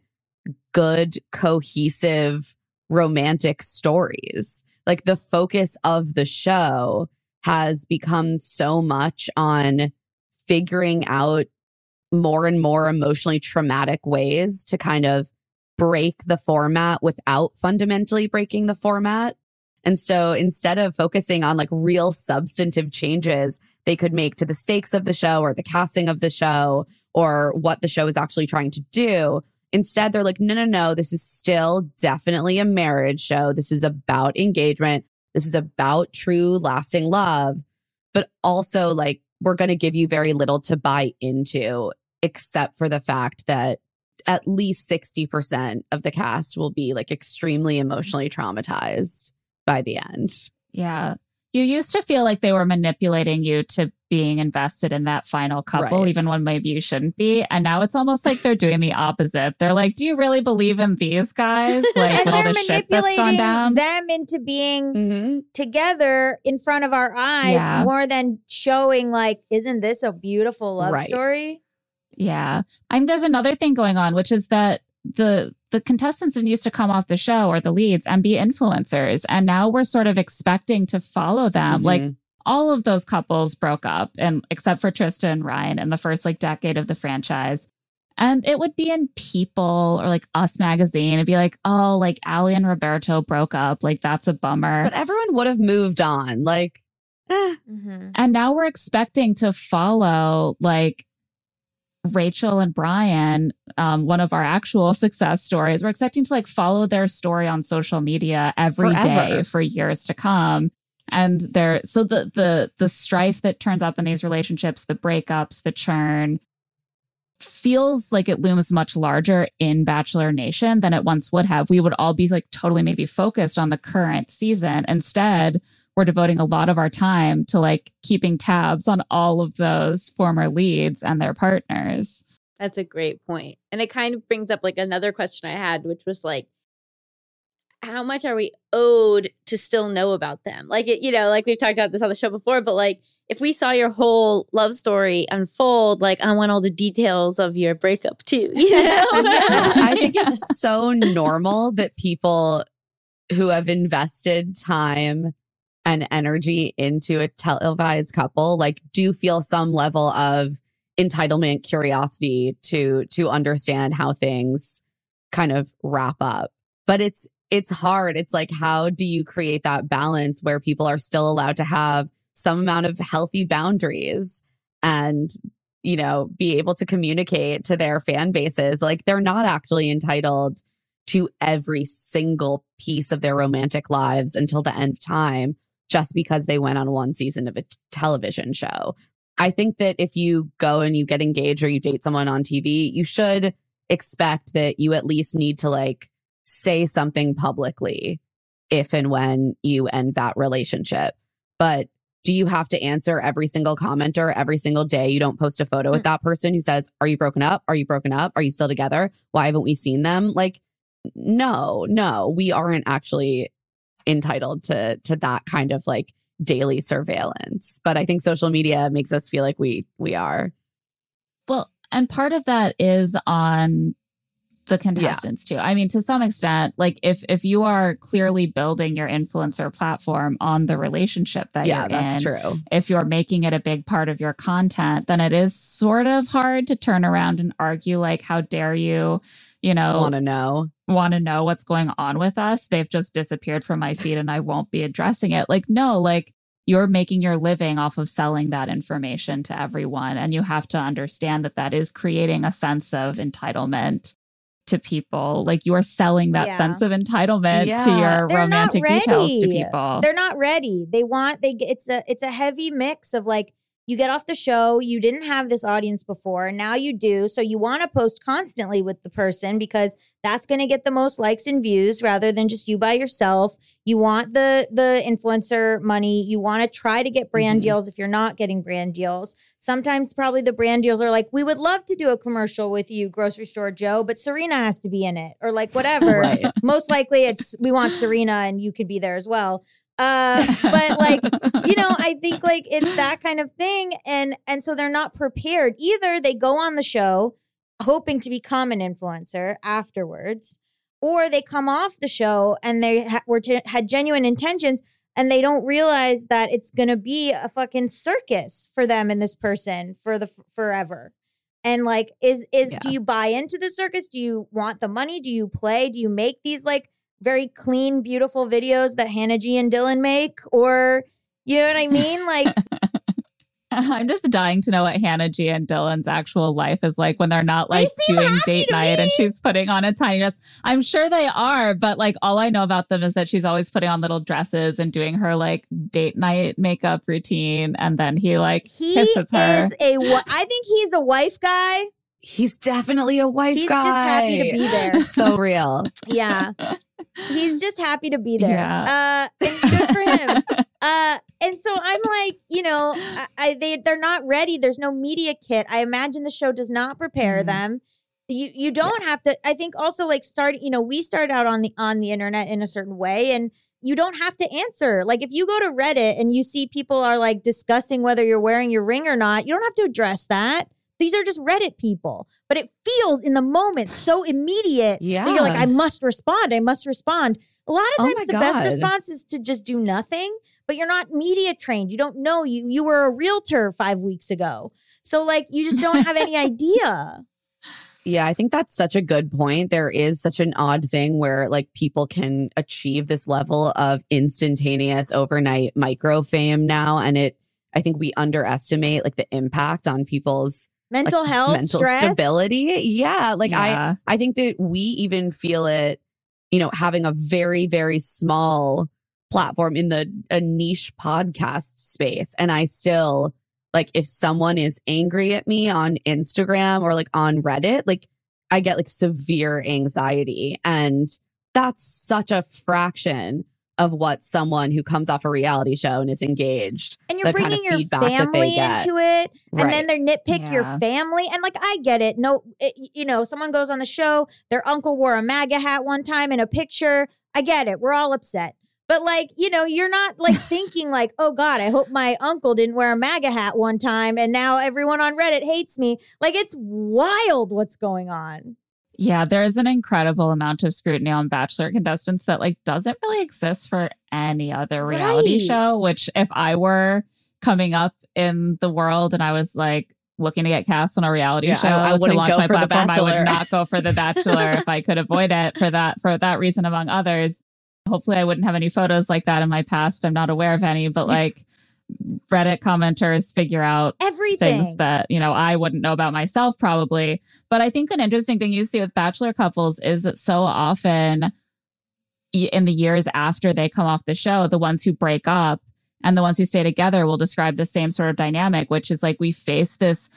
good, cohesive, romantic stories. Like the focus of the show has become so much on figuring out more and more emotionally traumatic ways to kind of break the format without fundamentally breaking the format. And so instead of focusing on like real substantive changes they could make to the stakes of the show or the casting of the show or what the show is actually trying to do, instead they're like, no, no, no, this is still definitely a marriage show. This is about engagement. This is about true lasting love, but also like we're going to give you very little to buy into, except for the fact that at least 60% of the cast will be like extremely emotionally traumatized by the end. Yeah. You used to feel like they were manipulating you to being invested in that final couple, Right. even when maybe you shouldn't be. And now it's almost like they're doing the opposite. They're like, Do you really believe in these guys? Like and all they're the shit that's gone down. them into being Mm-hmm. together in front of our eyes Yeah. more than showing like, isn't this a beautiful love Right. story? Yeah. I mean, there's another thing going on, which is that the the contestants didn't used to come off the show or the leads and be influencers. And now we're sort of expecting to follow them. Like Mhm. All of those couples broke up and except for Trista and Ryan in the first like decade of the franchise. And it would be in People or like Us Magazine. It'd be like, oh, like Ali and Roberto broke up. Like that's a bummer. But everyone would have moved on. Like, eh, Mm-hmm. And now we're expecting to follow like Rachel and Bryan, um, one of our actual success stories. We're expecting to like follow their story on social media every day Forever. for years to come. And there, so the the the strife that turns up in these relationships, the breakups, the churn, feels like it looms much larger in Bachelor Nation than it once would have. We would all be like totally maybe focused on the current season. Instead, we're devoting a lot of our time to like keeping tabs on all of those former leads and their partners. That's a great. And it kind of brings up like another question I had, which was like, how much are we owed to still know about them? Like, it, you know, like we've talked about this on the show before, but like if we saw your whole love story unfold, like I want all the details of your breakup too. You know? yeah, I think it's so normal that people who have invested time and energy into a televised couple like do feel some level of entitlement curiosity to to understand how things kind of wrap up but it's it's hard it's like how do you create that balance where people are still allowed to have some amount of healthy boundaries and you know be able to communicate to their fan bases like they're not actually entitled to every single piece of their romantic lives until the end of time just because they went on one season of a t- television show. I think that if you go and you get engaged or you date someone on TV, you should expect that you at least need to like say something publicly if and when you end that relationship. But do you have to answer every single commenter every single day you don't post a photo with mm. that person who says, Are you broken up? Are you broken up? Are you still together? Why haven't we seen them? Like, no, no, we aren't actually entitled to to that kind of like daily surveillance. But I think social media makes us feel like we we are. Well, and part of that is on the contestants too. I mean, to some extent, like if if you are clearly building your influencer platform on the relationship that yeah, you're that's in, true. if you're making it a big part of your content, then it is sort of hard to turn around and argue like, how dare you, you know, Want to know? want to know what's going on with us. They've just disappeared from my feed and I won't be addressing it. Like, no, like you're making your living off of selling that information to everyone. And you have to understand that that is creating a sense of entitlement to people. Like you are selling that Yeah. sense of entitlement to your They're romantic details to people. They're not ready. They want they it's a it's a heavy mix of like you get off the show, you didn't have this audience before, now you do. So you want to post constantly with the person because that's going to get the most likes and views rather than just you by yourself. You want the the influencer money. You want to try to get brand Mhm. deals if you're not getting brand deals. Sometimes probably the brand deals are like, "We would love to do a commercial with you, grocery store Joe, but Serena has to be in it." Or like whatever Right. most likely it's we want Serena and you could be there as well. Uh, but like you know, I think like it's that kind of thing, and and so they're not prepared either. They go on the show hoping to become an influencer afterwards, or they come off the show and they ha- were ge- had genuine intentions. And they don't realize that it's gonna be a fucking circus for them and this person for the f- forever. And like, is is do you buy into the circus? Do you want the money? Do you play? Do you make these like very clean, beautiful videos that Hannah G and Dylan make? Or you know what I mean? Like, I'm just dying to know what Hannah G and Dylan's actual life is like when they're not like seem doing date to night and she's putting on a tiny dress. I'm sure they are, but like all I know about them is that she's always putting on little dresses and doing her like date night makeup routine. And then he like he kisses her. is a. wa- I think he's a wife guy. He's definitely a wife He's guy. just happy to be there. so real. Yeah, he's just happy to be there. Yeah. Uh, and good for him. Uh, and so I'm like, you know, I, I they they're not ready. There's no media kit. I imagine the show does not prepare Mhm. them. You you don't have to. I think also like start. You know, we start out on the on the internet in a certain way, and you don't have to answer. Like if you go to Reddit and you see people are like discussing whether you're wearing your ring or not, you don't have to address that. These are just Reddit people, but it feels in the moment so immediate. Yeah. that you're like, I must respond. I must respond. A lot of Oh times, my the best God. response is to just do nothing. But you're not media trained. You don't know. You you were a realtor five weeks ago, so like you just don't have any idea. Yeah, I think that's such a good point. There is such an odd thing where like people can achieve this level of instantaneous overnight micro fame now. And it, I think we underestimate like the impact on people's like, Mental health, mental stress, stability. Yeah. Like I, I think that we even feel it, you know, having a very, very small platform in the a niche podcast space. And I still like if someone is angry at me on Instagram or like on Reddit, like I get like severe anxiety. And that's such a fraction of what someone who comes off a reality show and is engaged. and you're the kind of bringing your feedback that they family into it, and Right. then they nitpick your family. And like I get it. No, it, you know, someone goes on the show, their uncle wore a MAGA hat one time in a picture. I get it. We're all upset. But like, you know, you're not like thinking like, oh God, I hope my uncle didn't wear a MAGA hat one time and now everyone on Reddit hates me. Like it's wild what's going on. Yeah, there's an incredible amount of scrutiny on Bachelor contestants that like doesn't really exist for any other reality Right. show. Which, if I were coming up in the world and I was like looking to get cast on a reality Yeah, show I- I to launch go my for The platform, I would not go for The Bachelor if I could avoid it for that for that reason, among others. Hopefully, I wouldn't have any photos like that in my past. I'm not aware of any, but like Reddit commenters figure out Everything. things that you know I wouldn't know about myself probably. But I think an interesting thing you see with bachelor couples is that so often in the years after they come off the show, the ones who break up and the ones who stay together will describe the same sort of dynamic, which is like we face this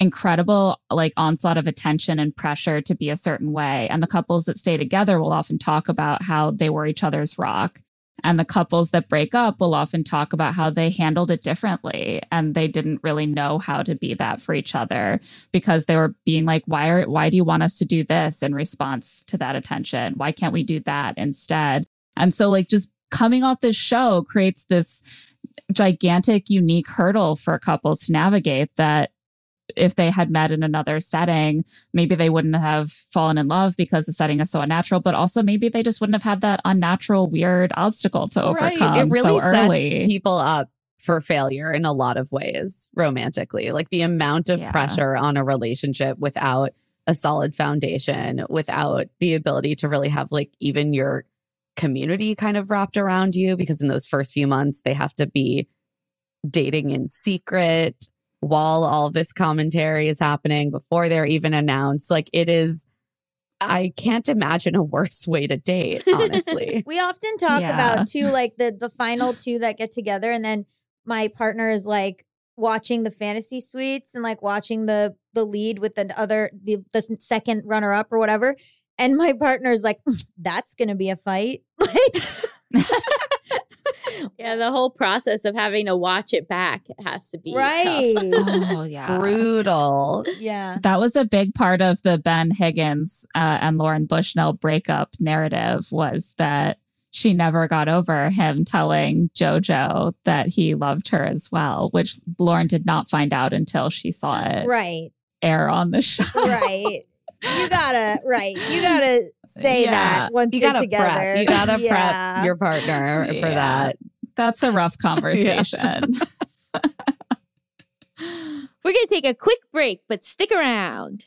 incredible like onslaught of attention and pressure to be a certain way and the couples that stay together will often talk about how they were each other's rock and the couples that break up will often talk about how they handled it differently and they didn't really know how to be that for each other because they were being like, why are why do you want us to do this in response to that attention? Why can't we do that instead? And so like just coming off this show creates this gigantic, unique hurdle for couples to navigate that if they had met in another setting, maybe they wouldn't have fallen in love because the setting is so unnatural, but also maybe they just wouldn't have had that unnatural, weird obstacle to overcome It really so sets people up for failure in a lot of ways romantically. Like the amount of Yeah. pressure on a relationship without a solid foundation, without the ability to really have like even your community kind of wrapped around you because in those first few months they have to be dating in secret while all this commentary is happening before they're even announced. Like it is, I can't imagine a worse way to date, honestly. We often talk Yeah. about too, like the the final two that get together, and then my partner is like watching the fantasy suites and like watching the the lead with the other the, the second runner up or whatever. And my partner's like, mm, "That's gonna be a fight." Like, Yeah, the whole process of having to watch it back has to be tough. right? Oh yeah. Brutal. yeah. That was a big part of the Ben Higgins uh, and Lauren Bushnell breakup narrative was that she never got over him telling JoJo that he loved her as well, which Lauren did not find out until she saw it Right. air on the show. Right. You gotta right. You gotta say Yeah. that once You you're together. prep. You gotta Yeah. prep your partner for Yeah. that. That's a rough conversation. We're going to take a quick break, but stick around.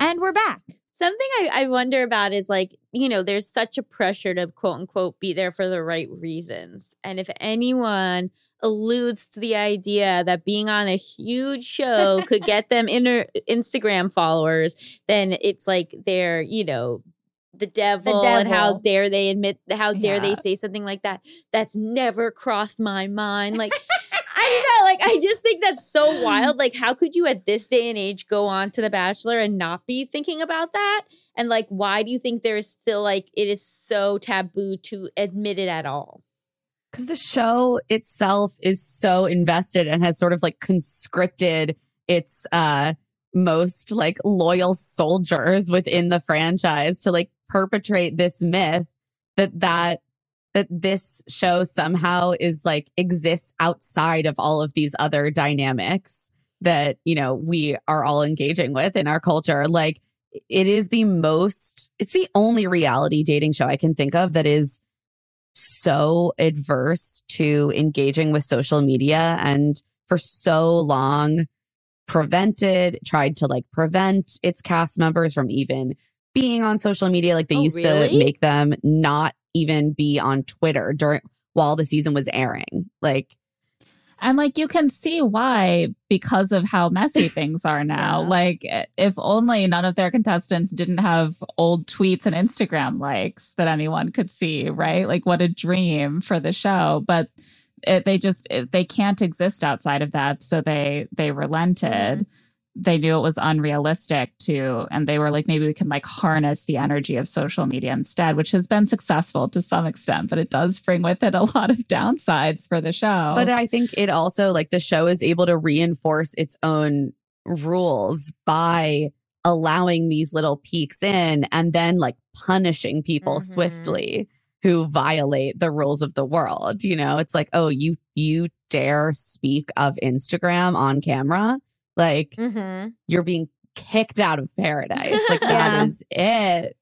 And we're back. Something I, I wonder about is like, you know, there's such a pressure to quote unquote be there for the right reasons. And if anyone alludes to the idea that being on a huge show could get them inner Instagram followers, then it's like they're, you know, the devil, the devil, and how dare they admit how dare they say something like that. That's never crossed my mind. Like I don't know. Like, I just think that's so wild. Like, how could you at this day and age go on to The Bachelor and not be thinking about that? And like, why do you think there is still like it is so taboo to admit it at all? Because the show itself is so invested and has sort of like conscripted its uh most like loyal soldiers within the franchise to like perpetrate this myth that that that this show somehow is like exists outside of all of these other dynamics that you know we are all engaging with in our culture like it is the most it's the only reality dating show i can think of that is so adverse to engaging with social media and for so long prevented tried to like prevent its cast members from even being on social media like they Oh, used really? to make them not even be on twitter during while the season was airing like And like you can see why because of how messy things are now. Yeah. Like if only none of their contestants didn't have old tweets and Instagram likes that anyone could see, right? Like what a dream for the show, but it, they just it, they can't exist outside of that, so they they relented. Mm-hmm. They knew it was unrealistic to, and they were like, maybe we can like harness the energy of social media instead, which has been successful to some extent, but it does bring with it a lot of downsides for the show. But I think it also like the show is able to reinforce its own rules by allowing these little peeks in and then like punishing people Mhm. swiftly who violate the rules of the world. You know, it's like, oh, you you dare speak of Instagram on camera? Like Mm-hmm. you're being kicked out of paradise. Like Yeah. that is it.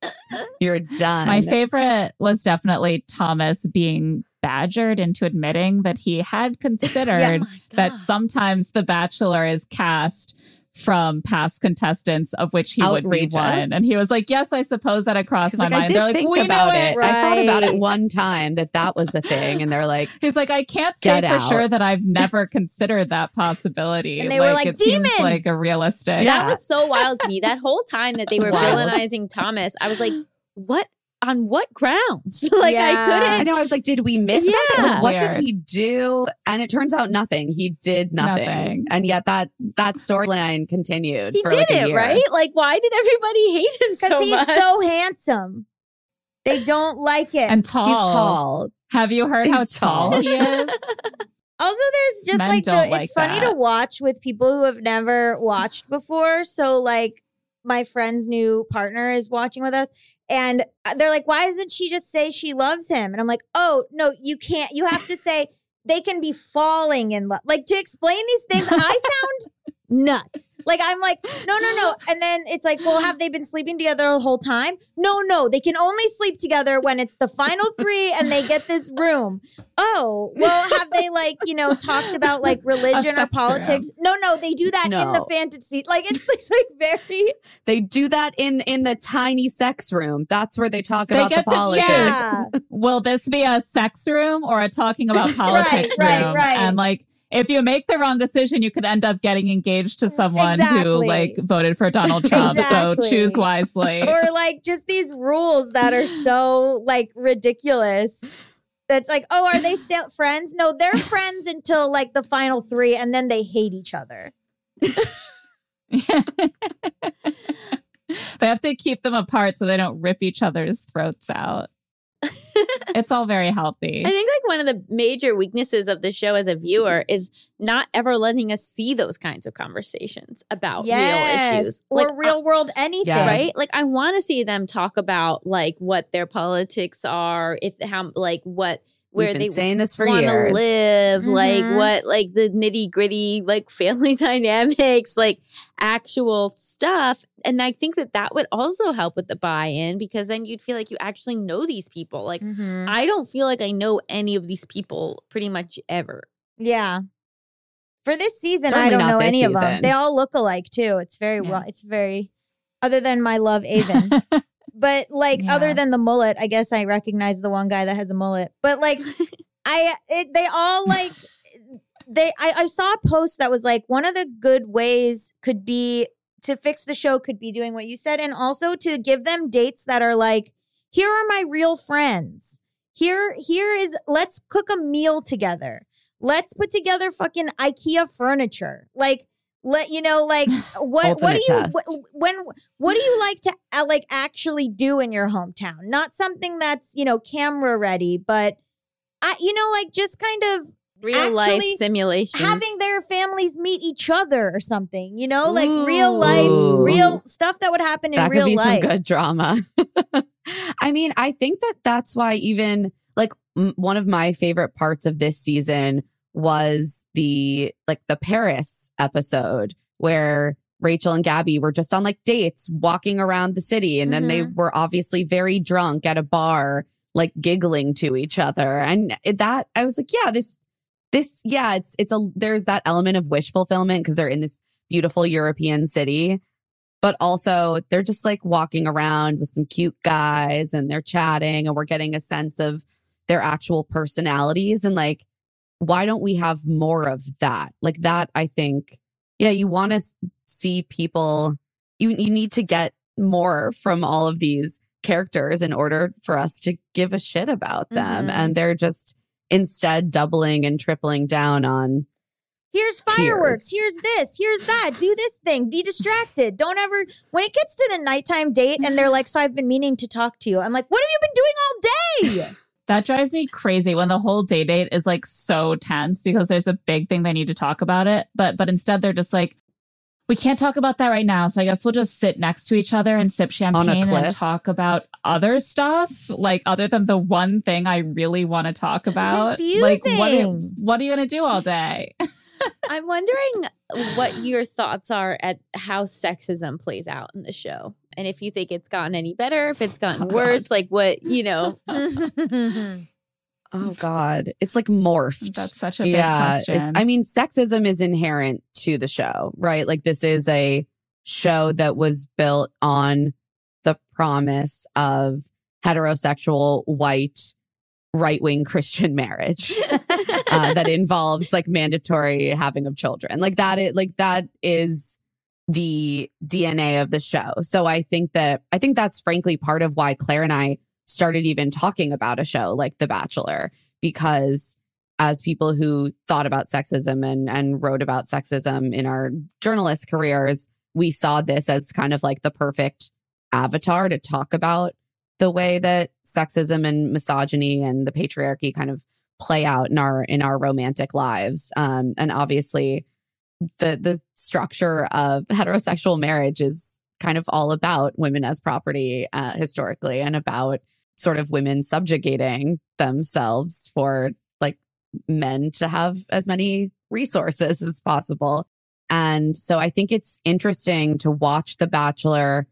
You're done. My favorite was definitely Thomas being badgered into admitting that he had considered that sometimes The Bachelor is cast from past contestants of which he would be one. And he was like, Yes, I suppose that had crossed He's my like, mind. I did They're like, "We about knew it. I thought about it one time that that was a thing, and they're like, He's like, I can't say for out. sure that I've never considered that possibility. And they were like, it seems like a realistic. Yeah. That was so wild to me. That whole time that they were Wild. villainizing Thomas, I was like, what? On what grounds? like Yeah. I I couldn't. I know. I was like, did we miss something? Yeah. Like, what Weird. did he do? And it turns out nothing. He did nothing. Nothing. And yet that that storyline continued. He for did like a it year. right. Like, why did everybody hate him Because so he's much? so handsome. They don't like it. And tall. He's tall. Have you heard how tall, tall. he is? Also, there's just Men like the, it's like funny that. to watch with people who have never watched before. So, like, my friend's new partner is watching with us, and uh, they're like, "Why doesn't she just say she loves him?" And I'm like, "Oh no, you can't. You have to say they can be falling in love. Like to explain these things, I sound nuts. Like I'm like, no, no, no. And then it's like, well, have they been sleeping together the whole time? No, no. They can only sleep together when it's the final three and they get this room. Oh, well, have they like, you know, talked about like religion or sex politics? No, no, they do that in the fantasy. Like it's, it's like very They do that in in the tiny sex room. That's where they talk They about get the to politics. yeah. Will this be a sex room or a talking about politics right, room? right. And like, if you make the wrong decision, you could end up getting engaged to someone who like voted for Donald Trump. Exactly. So choose wisely. or like just these rules that are so like ridiculous. That's like, oh, are they still friends? No, they're friends until like the final three, and then they hate each other. they have to keep them apart so they don't rip each other's throats out. It's all very healthy. I think like one of the major weaknesses of the show as a viewer is not ever letting us see those kinds of conversations about real issues. or Like, real world anything. Yes. right? Like I want to see them talk about like what their politics are, if how like what where We've been they saying this for want to years. live, like Mhm. what like the nitty gritty like family dynamics, like actual stuff. And I think that that would also help with the buy-in because then you'd feel like you actually know these people. Like Mhm. I don't feel like I know any of these people pretty much ever. Yeah. For this season, I don't know this any of them. They all look alike too. It's very Yeah. well. It's very, other than my love Aven, but like Yeah. other than the mullet, I guess I recognize the one guy that has a mullet. But like, I it, they all like they. I, I saw a post that was like one of the good ways could be to fix the show could be doing what you said, and also to give them dates that are like, here are my real friends. Here, here is let's cook a meal together. Let's put together fucking IKEA furniture. Like, let you know, like what what do you test. wh- when what do you like to uh, like actually do in your hometown? Not something that's you know camera ready, but I you know like just kind of Real life Actually, simulations. having their families meet each other or something. You know, like real life, real stuff that would happen in that real could be life. some good drama. I mean, I think that that's why even like m- one of my favorite parts of this season was the like the Paris episode where Rachel and Gabby were just on like dates walking around the city and then they Mm-hmm. were obviously very drunk at a bar like giggling to each other and that I was like yeah this this yeah it's it's a there's that element of wish fulfillment because they're in this beautiful European city but also they're just like walking around with some cute guys and they're chatting and we're getting a sense of their actual personalities and like why don't we have more of that like that i think yeah you want to see people you you need to get more from all of these characters in order for us to give a shit about them Mhm. and they're just instead doubling and tripling down on Here's fireworks. Tears. Here's this. Here's that. Do this thing. Be distracted. Don't ever. When it gets to the nighttime date and they're like, "So I've been meaning to talk to you," I'm like, "What have you been doing all day?" That drives me crazy when the whole day date is like so tense because there's a big thing they need to talk about it. But but instead they're just like, we can't talk about that right now. So I guess we'll just sit next to each other and sip champagne and talk about other stuff, like other than the one thing I really want to talk about. Like what are Confusing. what are you gonna do all day? I'm wondering what your thoughts are at how sexism plays out in the show. And if you think it's gotten any better, if it's gotten worse, like what, you know. Oh God, it's like morphed. That's such a big yeah, question. it's. I mean, sexism is inherent to the show, right? Like this is a show that was built on the promise of heterosexual white right wing Christian marriage uh, that involves like mandatory having of children. Like that is like that is the DNA of the show. So I think that I think that's frankly part of why Claire and I started even talking about a show like The Bachelor because as people who thought about sexism and and wrote about sexism in our journalist careers, we saw this as kind of like the perfect avatar to talk about the way that sexism and misogyny and the patriarchy kind of play out in our in our romantic lives. Um, and obviously, the the structure of heterosexual marriage is kind of all about women as property uh, historically, and about sort of women subjugating themselves for like men to have as many resources as possible. And so I think it's interesting to watch The Bachelor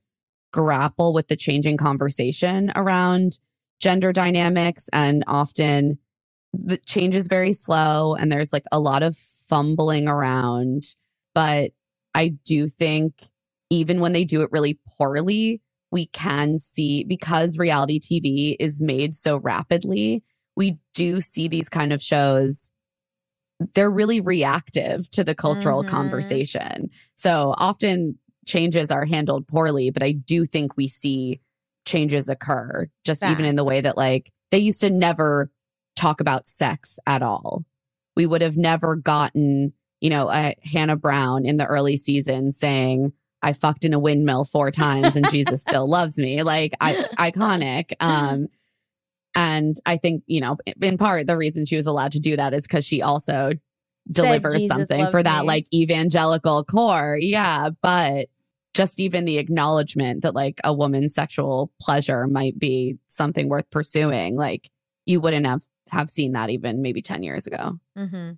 grapple with the changing conversation around gender dynamics and often the change is very slow and there's like a lot of fumbling around but i do think even when they do it really poorly we can see because reality tv is made so rapidly we do see these kind of shows they're really reactive to the cultural Mhm. conversation so often changes are handled poorly but i do think we see changes occur just even in the way that like they used to never talk about sex at all. We would have never gotten you know a hannah brown in the early season saying i fucked in a windmill four times and jesus still loves me. Like I, iconic. Um and i think you know in part the reason she was allowed to do that is because she also delivers something for that me." like evangelical core. Yeah but just even the acknowledgement that like a woman's sexual pleasure might be something worth pursuing like you wouldn't have have seen that even maybe 10 years ago mm-hmm.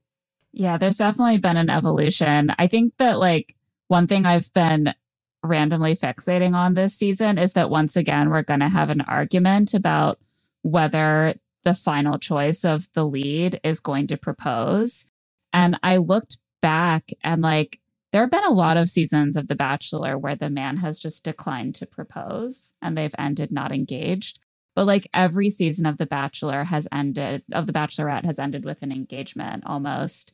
Yeah, there's definitely been an evolution. I think that like one thing I've been randomly fixating on this season is that once again we're going to have an argument about whether the final choice of the lead is going to propose. And I looked back and like there have been a lot of seasons of The Bachelor where the man has just declined to propose and they've ended not engaged. But like every season of The Bachelor has ended, of The Bachelorette has ended with an engagement almost.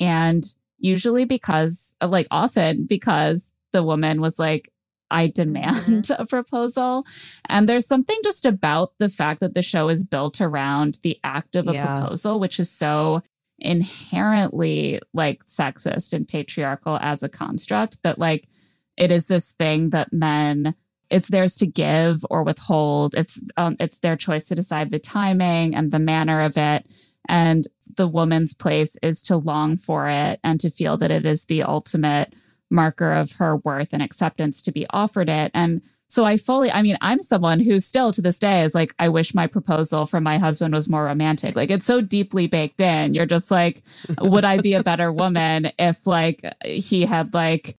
And usually because, like often because the woman was like, I mm-hmm. demand a proposal. And there's something just about the fact that the show is built around the act of a Yeah. proposal, which is so inherently like sexist and patriarchal as a construct that like it is this thing that men it's theirs to give or withhold it's um, it's their choice to decide the timing and the manner of it and the woman's place is to long for it and to feel that it is the ultimate marker of her worth and acceptance to be offered it and so I fully, I mean, I'm someone who still to this day is like, I wish my proposal from my husband was more romantic. Like it's so deeply baked in. You're just like, would I be a better woman if like he had like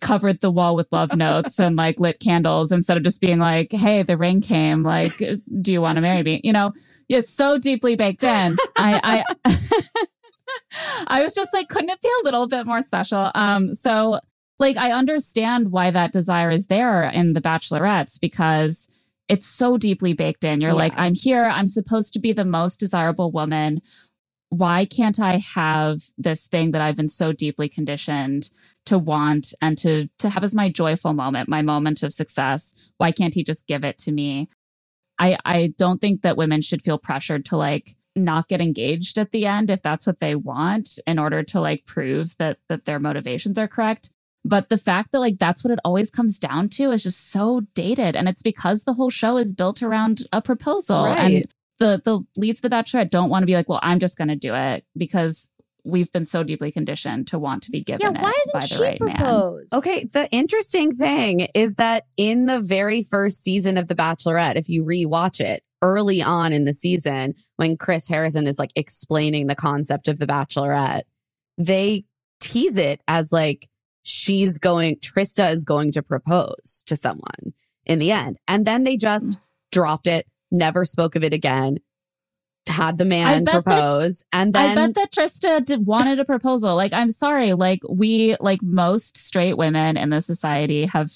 covered the wall with love notes and like lit candles instead of just being like, hey, the ring came. Like, do you want to marry me? You know, it's so deeply baked in. I, I, I was just like, couldn't it be a little bit more special? Um, so like I understand why that desire is there in the bachelorettes because it's so deeply baked in. You're like, I'm here, I'm supposed to be the most desirable woman. Why can't I have this thing that I've been so deeply conditioned to want and to to have as my joyful moment, my moment of success? Why can't he just give it to me? I I don't think that women should feel pressured to like not get engaged at the end if that's what they want in order to like prove that that their motivations are correct. But the fact that like that's what it always comes down to is just so dated. And it's because the whole show is built around a proposal. Right. And the the leads of the bachelorette don't want to be like, well, I'm just gonna do it because we've been so deeply conditioned to want to be given Yeah, why it by doesn't the she right man. propose? Okay, the interesting thing is that in the very first season of The Bachelorette, if you rewatch it early on in the season, when Chris Harrison is like explaining the concept of The Bachelorette, they tease it as like she's going, Trista is going to propose to someone in the end. And then they just mm. dropped it, never spoke of it again, had the man bet that- propose. and then I bet that Trista did, wanted a proposal. Like, I'm sorry, like we, like most straight women in this society, have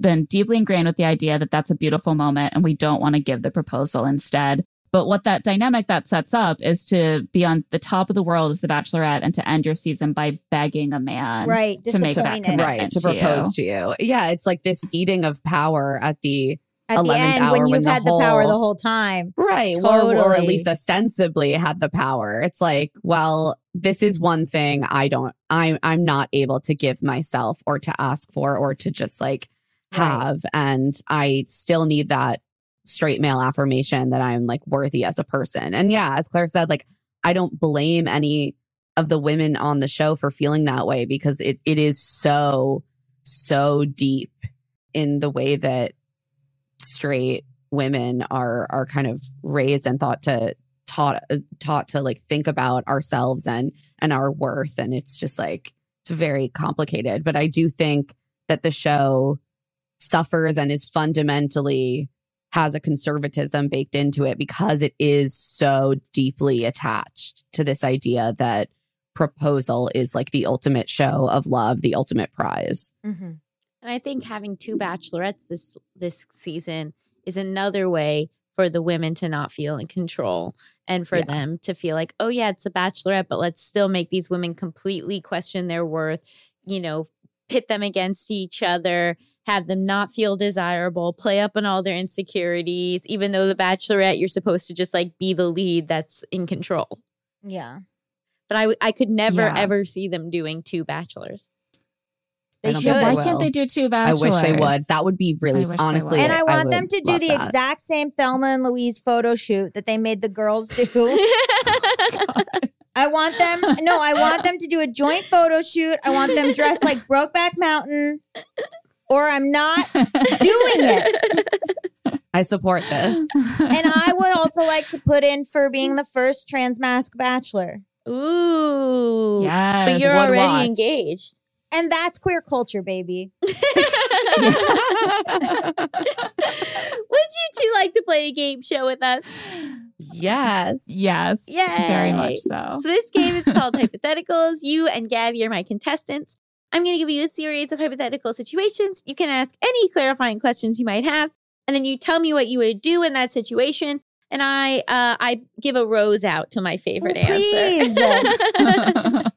been deeply ingrained with the idea that that's a beautiful moment, and we don't want to give the proposal instead. But what that dynamic that sets up is to be on the top of the world as the Bachelorette and to end your season by begging a man right. to make that Disappointed. commitment right to to you. propose to you. Yeah, it's like this eating of power at the At the end, hour when you've the had the power whole- the whole time. Right. Or, or at least ostensibly had the power. It's like, well, this is one thing I don't, I'm, I'm not able to give myself or to ask for or to just like Right. have. And I still need that straight male affirmation that I'm like worthy as a person. And yeah, as Claire said, like, I don't blame any of the women on the show for feeling that way because it, it is so, so deep in the way that straight women are are kind of raised and thought to taught taught to like think about ourselves and and our worth. And it's just like it's very complicated. But i do think that the show suffers and is fundamentally has a conservatism baked into it because it is so deeply attached to this idea that proposal is like the ultimate show of love the ultimate prize. Mm-hmm. And I think having two bachelorettes this this season is another way for the women to not feel in control and for Yeah. them to feel like, oh yeah, it's a bachelorette, but let's still make these women completely question their worth, you know, pit them against each other, have them not feel desirable, play up on all their insecurities, even though the bachelorette you're supposed to just like be the lead that's in control. Yeah. But I, I could never Yeah. ever see them doing two bachelors. They should. Why will. can't they do two i wish they would that would be really I honestly and I want would them to do the that. exact same Thelma and Louise photo shoot that they made the girls do. Oh I want them. No, I want them to do a joint photo shoot. I want them dressed like Brokeback Mountain, or I'm not doing it. I support this. And I would also like to put in for being the first trans masc bachelor. Ooh. yes. But you're Would already watch. engaged. And that's queer culture, baby. Would you two like to play a game show with us? yes. yes, Yes. very much so. So this game is called Hypotheticals. You and Gaby are my contestants. I'm going to give you a series of hypothetical situations. You can ask any clarifying questions you might have, and then you tell me what you would do in that situation. And I, uh, I give a rose out to my favorite Oh, please. answer.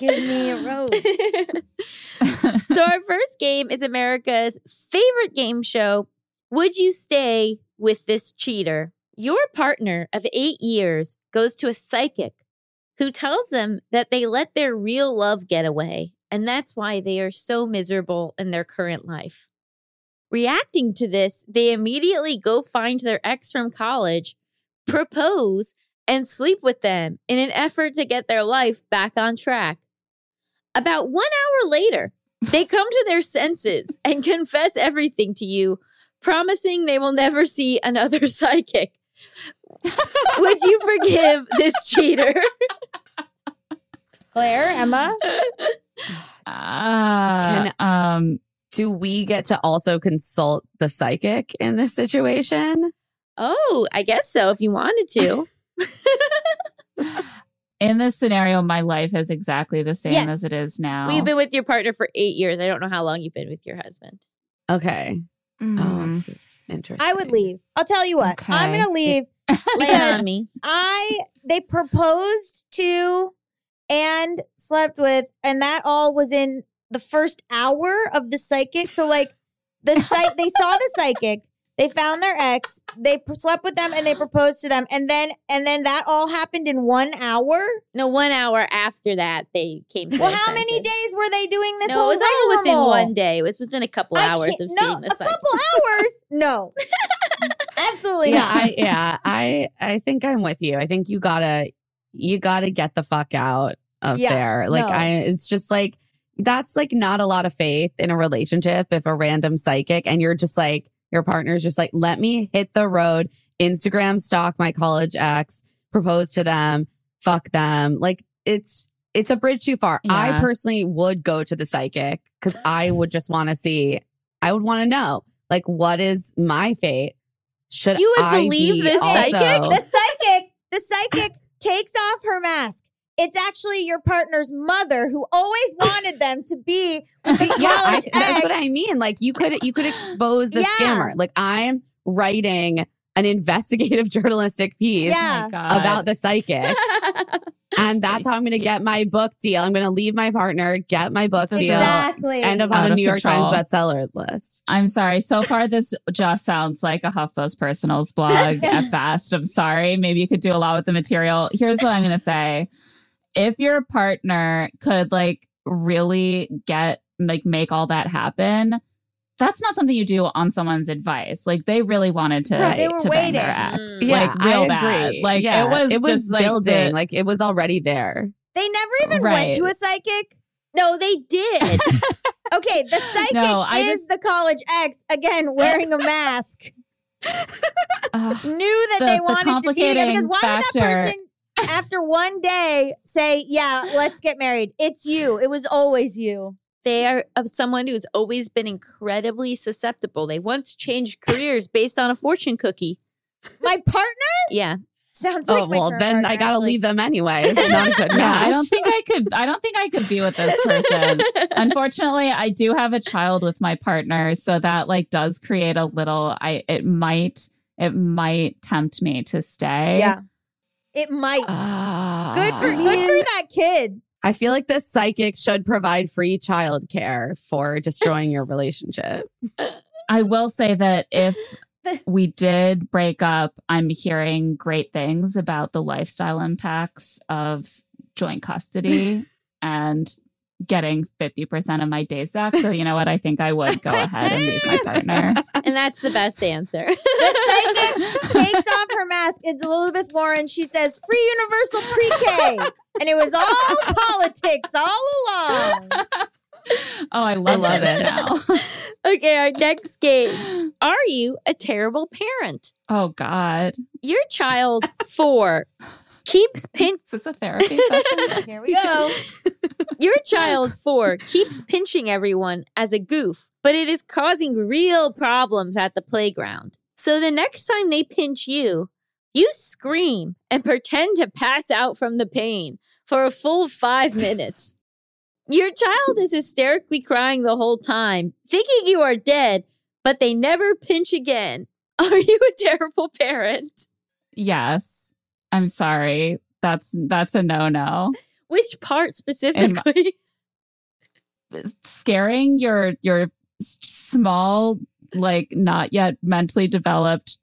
Give me a rose. so our first game is America's favorite game show. Would you stay with this cheater? Your partner of eight years goes to a psychic who tells them that they let their real love get away, and that's why they are so miserable in their current life. Reacting to this, they immediately go find their ex from college, propose, and sleep with them in an effort to get their life back on track. About one hour later, they come to their senses and confess everything to you, promising they will never see another psychic. Would you forgive this cheater? Claire, Emma. Ah, um, Do we get to also consult the psychic in this situation? Oh, I guess so if you wanted to. in this scenario, my life is exactly the same Yes. as it is now. Well, you've been with your partner for eight years. I don't know how long you've been with your husband. Okay. Oh, Mm. this is interesting. I would leave. I'll tell you what. I'm Okay. gonna leave. Lay Because on me. I they proposed to and slept with, and that all was in the first hour of the psychic. So like the psych, they saw the psychic. They found their ex. They slept with them and they proposed to them, and then and then that all happened in one hour. No, one hour after that, they came to Well, their how many senses. days were they doing this? No, whole it was all within rigmarole? one day. It was within a couple I hours can't- of no, seeing the a psychic. couple hours. No, absolutely yeah, not. I, yeah, I, I think I'm with you. I think you gotta, you gotta get the fuck out of Yeah, there. Like, no. I, it's just like that's like not a lot of faith in a relationship if a random psychic and you're just like your partner's just like, let me hit the road, Instagram stalk my college ex, propose to them, fuck them. Like, it's it's a bridge too far. I personally would go to the psychic because I would just want to see, I would want to know, like, what is my fate? Should You would I believe be this also- psychic? The psychic, the psychic takes off her mask. It's actually your partner's mother who always wanted them to be yeah, I, that's what. I mean. Like, you could you could expose the Yeah. scammer. Like, I'm writing an investigative journalistic piece Yeah. Oh about the psychic. And that's how I'm going to get my book deal. I'm going to leave my partner, get my book deal, Exactly. end up on the of New York control. Times bestsellers list. I'm sorry. So far, this just sounds like a HuffPost personals blog at best. I'm sorry. Maybe you could do a lot with the material. Here's what I'm going to say. If your partner could like really get, like, make all that happen, that's not something you do on someone's advice. Like, they really wanted to, Right. They were to bang their waiting. ex. Mm. like, real I bad. agree. Like, Yeah, it was it was just like building. the- like, it was already there. they never even Right. went to a psychic. no, they did. Okay, the psychic No, I is the college ex again wearing a mask. Ugh. Knew that The- they the wanted to be together because complicating why would that person after one day say, "Yeah, let's get married"? It's you. It was always you. they are of someone who's always been incredibly susceptible. They once changed careers based on a fortune cookie. My partner Yeah. sounds oh, like oh, my well, current then I got to actually. leave them anyway. It's not a good yeah, I don't think I could. I don't think I could be with this person. Unfortunately, I do have a child with my partner, so that like does create a little. I it might it might tempt me to stay. Yeah, it might. Ah. good for good for that kid. I feel like the psychic should provide free childcare for destroying your relationship. I will say that if we did break up, I'm hearing great things about the lifestyle impacts of joint custody and getting 50% of my days back. So, you know what? I think I would go ahead and leave my partner. and that's the best answer. The psychic takes off her mask. It's Elizabeth Warren. She says, "Free universal pre-K," and it was all politics all along. Oh, I love, love it it. now. okay, our next game. Are you a terrible parent? Oh, God. Your child, four, keeps pinch. Is this a therapy session? Here we go. Your child, four, keeps pinching everyone as a goof, but it is causing real problems at the playground. So the next time they pinch you, you scream and pretend to pass out from the pain for a full five minutes. Your child is hysterically crying the whole time, thinking you are dead, but they never pinch again. Are you a terrible parent? yes. I'm sorry. That's that's a no-no. Which part specifically? scaring your your small like not yet mentally developed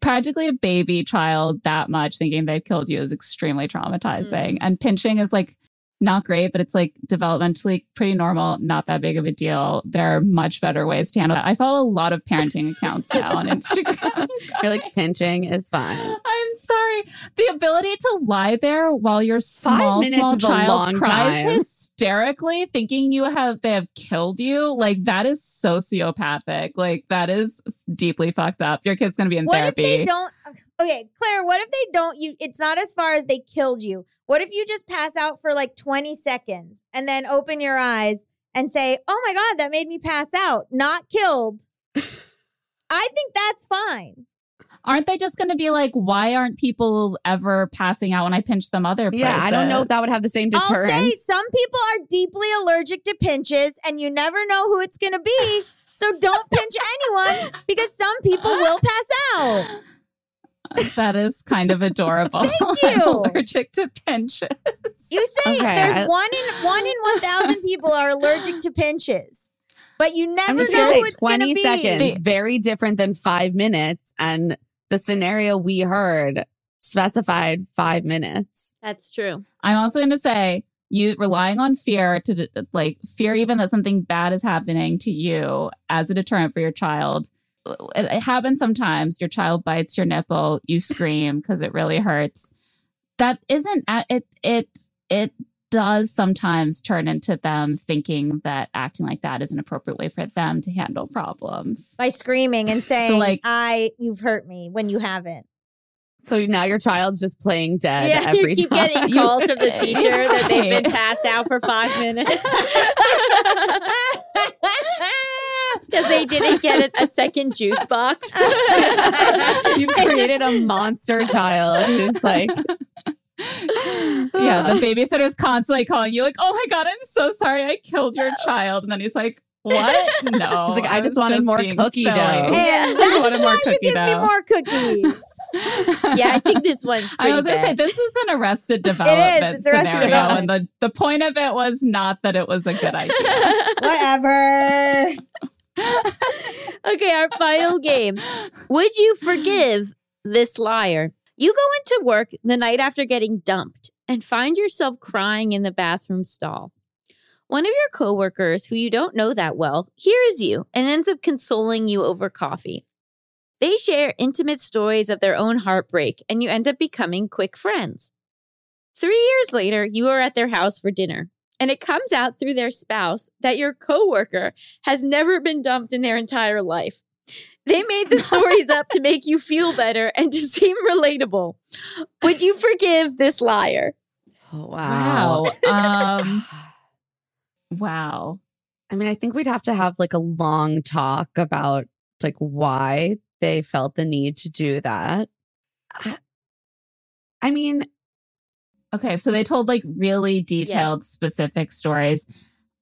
practically a baby child that much thinking they've killed you is extremely traumatizing mm-hmm. and pinching is like not great but it's like developmentally pretty normal not that big of a deal there are much better ways to handle that i follow a lot of parenting accounts now on instagram You're like pinching is fine. I'm sorry. The ability to lie there while your small, small child cries time. hysterically, thinking you have they have killed you, like that is sociopathic. Like that is deeply fucked up. Your kid's gonna be in What therapy. if they don't? Okay, Claire. What if they don't? You. It's not as far as they killed you. What if you just pass out for like twenty seconds and then open your eyes and say, "Oh my god, that made me pass out, not killed." I think that's fine. Aren't they just gonna be like, why aren't people ever passing out when I pinch them other places? Yeah, I don't know if that would have the same deterrence. I'll say some people are deeply allergic to pinches, and you never know who it's going to be. So don't pinch anyone because some people will pass out. that is kind of adorable. Thank I'm you. allergic to pinches. You say Okay, there's I- one in one in one thousand people are allergic to pinches, but you never know gonna who say it's going to 20 be. seconds, very different than five minutes. And the scenario we heard specified five minutes. That's true. I'm also going to say you relying on fear to like fear even that something bad is happening to you as a deterrent for your child. It, it happens sometimes. Your child bites your nipple, you scream because it really hurts. That isn't it. It it does sometimes turn into them thinking that acting like that is an appropriate way for them to handle problems. by screaming and saying, like- "I, you've hurt me" when you haven't. So now your child's just playing dead yeah, every you keep time. getting calls from the teacher that they've been passed out for five minutes. Because they didn't get a, a second juice box. You've created a monster child who's like, yeah, the babysitter's constantly calling you, like, "Oh my god, I'm so sorry, I killed your child," and then he's like, "What? No." He's like, "I just was wanted more cookie silly." dough." And Yeah. that's Wanted more why you cookie give me dough. more cookies. yeah, I think this one's I was gonna say this is an arrested development It's Arrested scenario, Development. and the the point of it was not that it was a good idea. Whatever. okay, our final game. Would you forgive this liar? You go into work the night after getting dumped and find yourself crying in the bathroom stall. One of your coworkers, who you don't know that well, hears you and ends up consoling you over coffee. They share intimate stories of their own heartbreak, and you end up becoming quick friends. Three years later, you are at their house for dinner, and it comes out through their spouse that your coworker has never been dumped in their entire life. They made the stories up to make you feel better and to seem relatable. Would you forgive this liar? oh, wow. Wow. Um, wow. I mean, I think we'd have to have like a long talk about like why they felt the need to do that. I- I mean, Okay, so they told like really detailed, specific stories.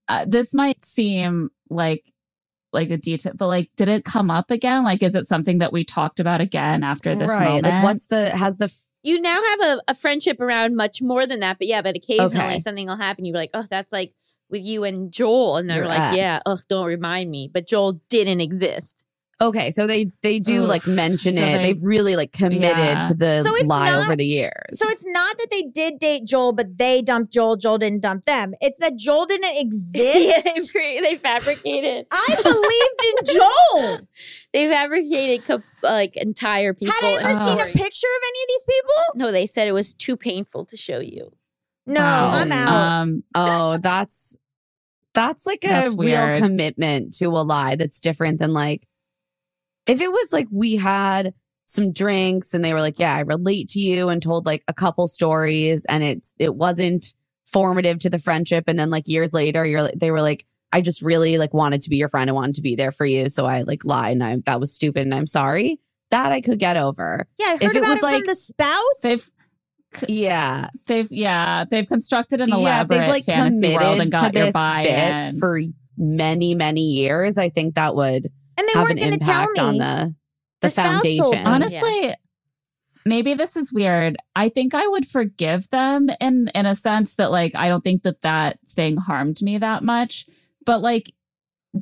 Uh, this might seem like like a detail, but like, did it come up again? Like, is it something that we talked about again after this right? moment? Like, what's the has the f- You now have a, a friendship around much more than that, but yeah, but occasionally Okay. something will happen. You're like, oh, that's like with you and Joel. And they're Your like, yeah, ex. oh, don't remind me. But Joel didn't exist. okay? So they they do Oof. like mention So it. they- They, have really like committed Yeah. to the So it's lie not- over the years. So it's not that they did date Joel, but they dumped Joel. Joel didn't dump them. It's that Joel didn't yeah, exist. they, cre- they fabricated. I believed in Joel. They fabricated co- like entire people. Had I ever and seen a stories. picture of any of these people? No, they said it was too painful to show you. No, Wow. I'm out. Um, oh, that's that's like a That's real commitment to a lie. That's different than like if it was like we had some drinks and they were like, "Yeah, I relate to you," and told like a couple stories, and it's it wasn't formative to the friendship, and then like years later, you're like, they were like. I just really like wanted to be your friend. I wanted to be there for you. So I like lied and I that was stupid and I'm sorry. That I could get over. yeah, I if heard it was it like- from the spouse. they've Yeah. they've yeah they've constructed an yeah, elaborate they've like fantasy world and got to your this buy-in. bit for many, many years, I think that would and they have weren't an going to tell me. on the the, The foundation. me. Honestly, maybe this is weird. I think I would forgive them in in a sense that like I don't think that that thing harmed me that much. But like,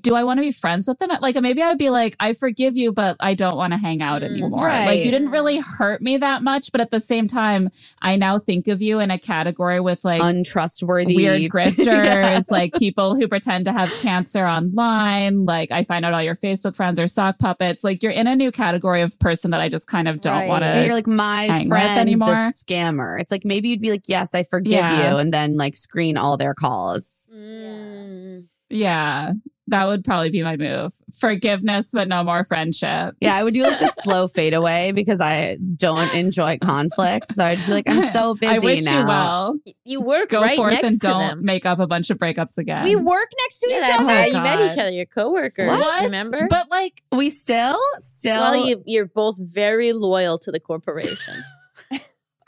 do I want to be friends with them? Like maybe I would be like, I forgive you, but I don't want to hang out Mm, anymore. right. Like you didn't really hurt me that much, but at the same time, I now think of you in a category with like Untrustworthy. weird grifters, Yeah. like people who pretend to have cancer online. Like I find out all your Facebook friends are sock puppets. Like you're in a new category of person that I just kind of don't Right. want to. you're like my hang friend, anymore. the scammer. It's like maybe you'd be like, "Yes, I forgive Yeah. you," and then like screen all their calls. Mm. yeah, that would probably be my move. Forgiveness, but no more friendship. Yeah, I would do like the slow fade away because I don't enjoy conflict. So I'd just be like, "I'm so busy I wish now." you well. You work Go right forth next and to don't them. make up a bunch of breakups again. we work next to Yeah, each that's other. how Oh, you met each other. Your coworkers. What? Remember? But like, We still, still. well, you, you're both very loyal to the corporation.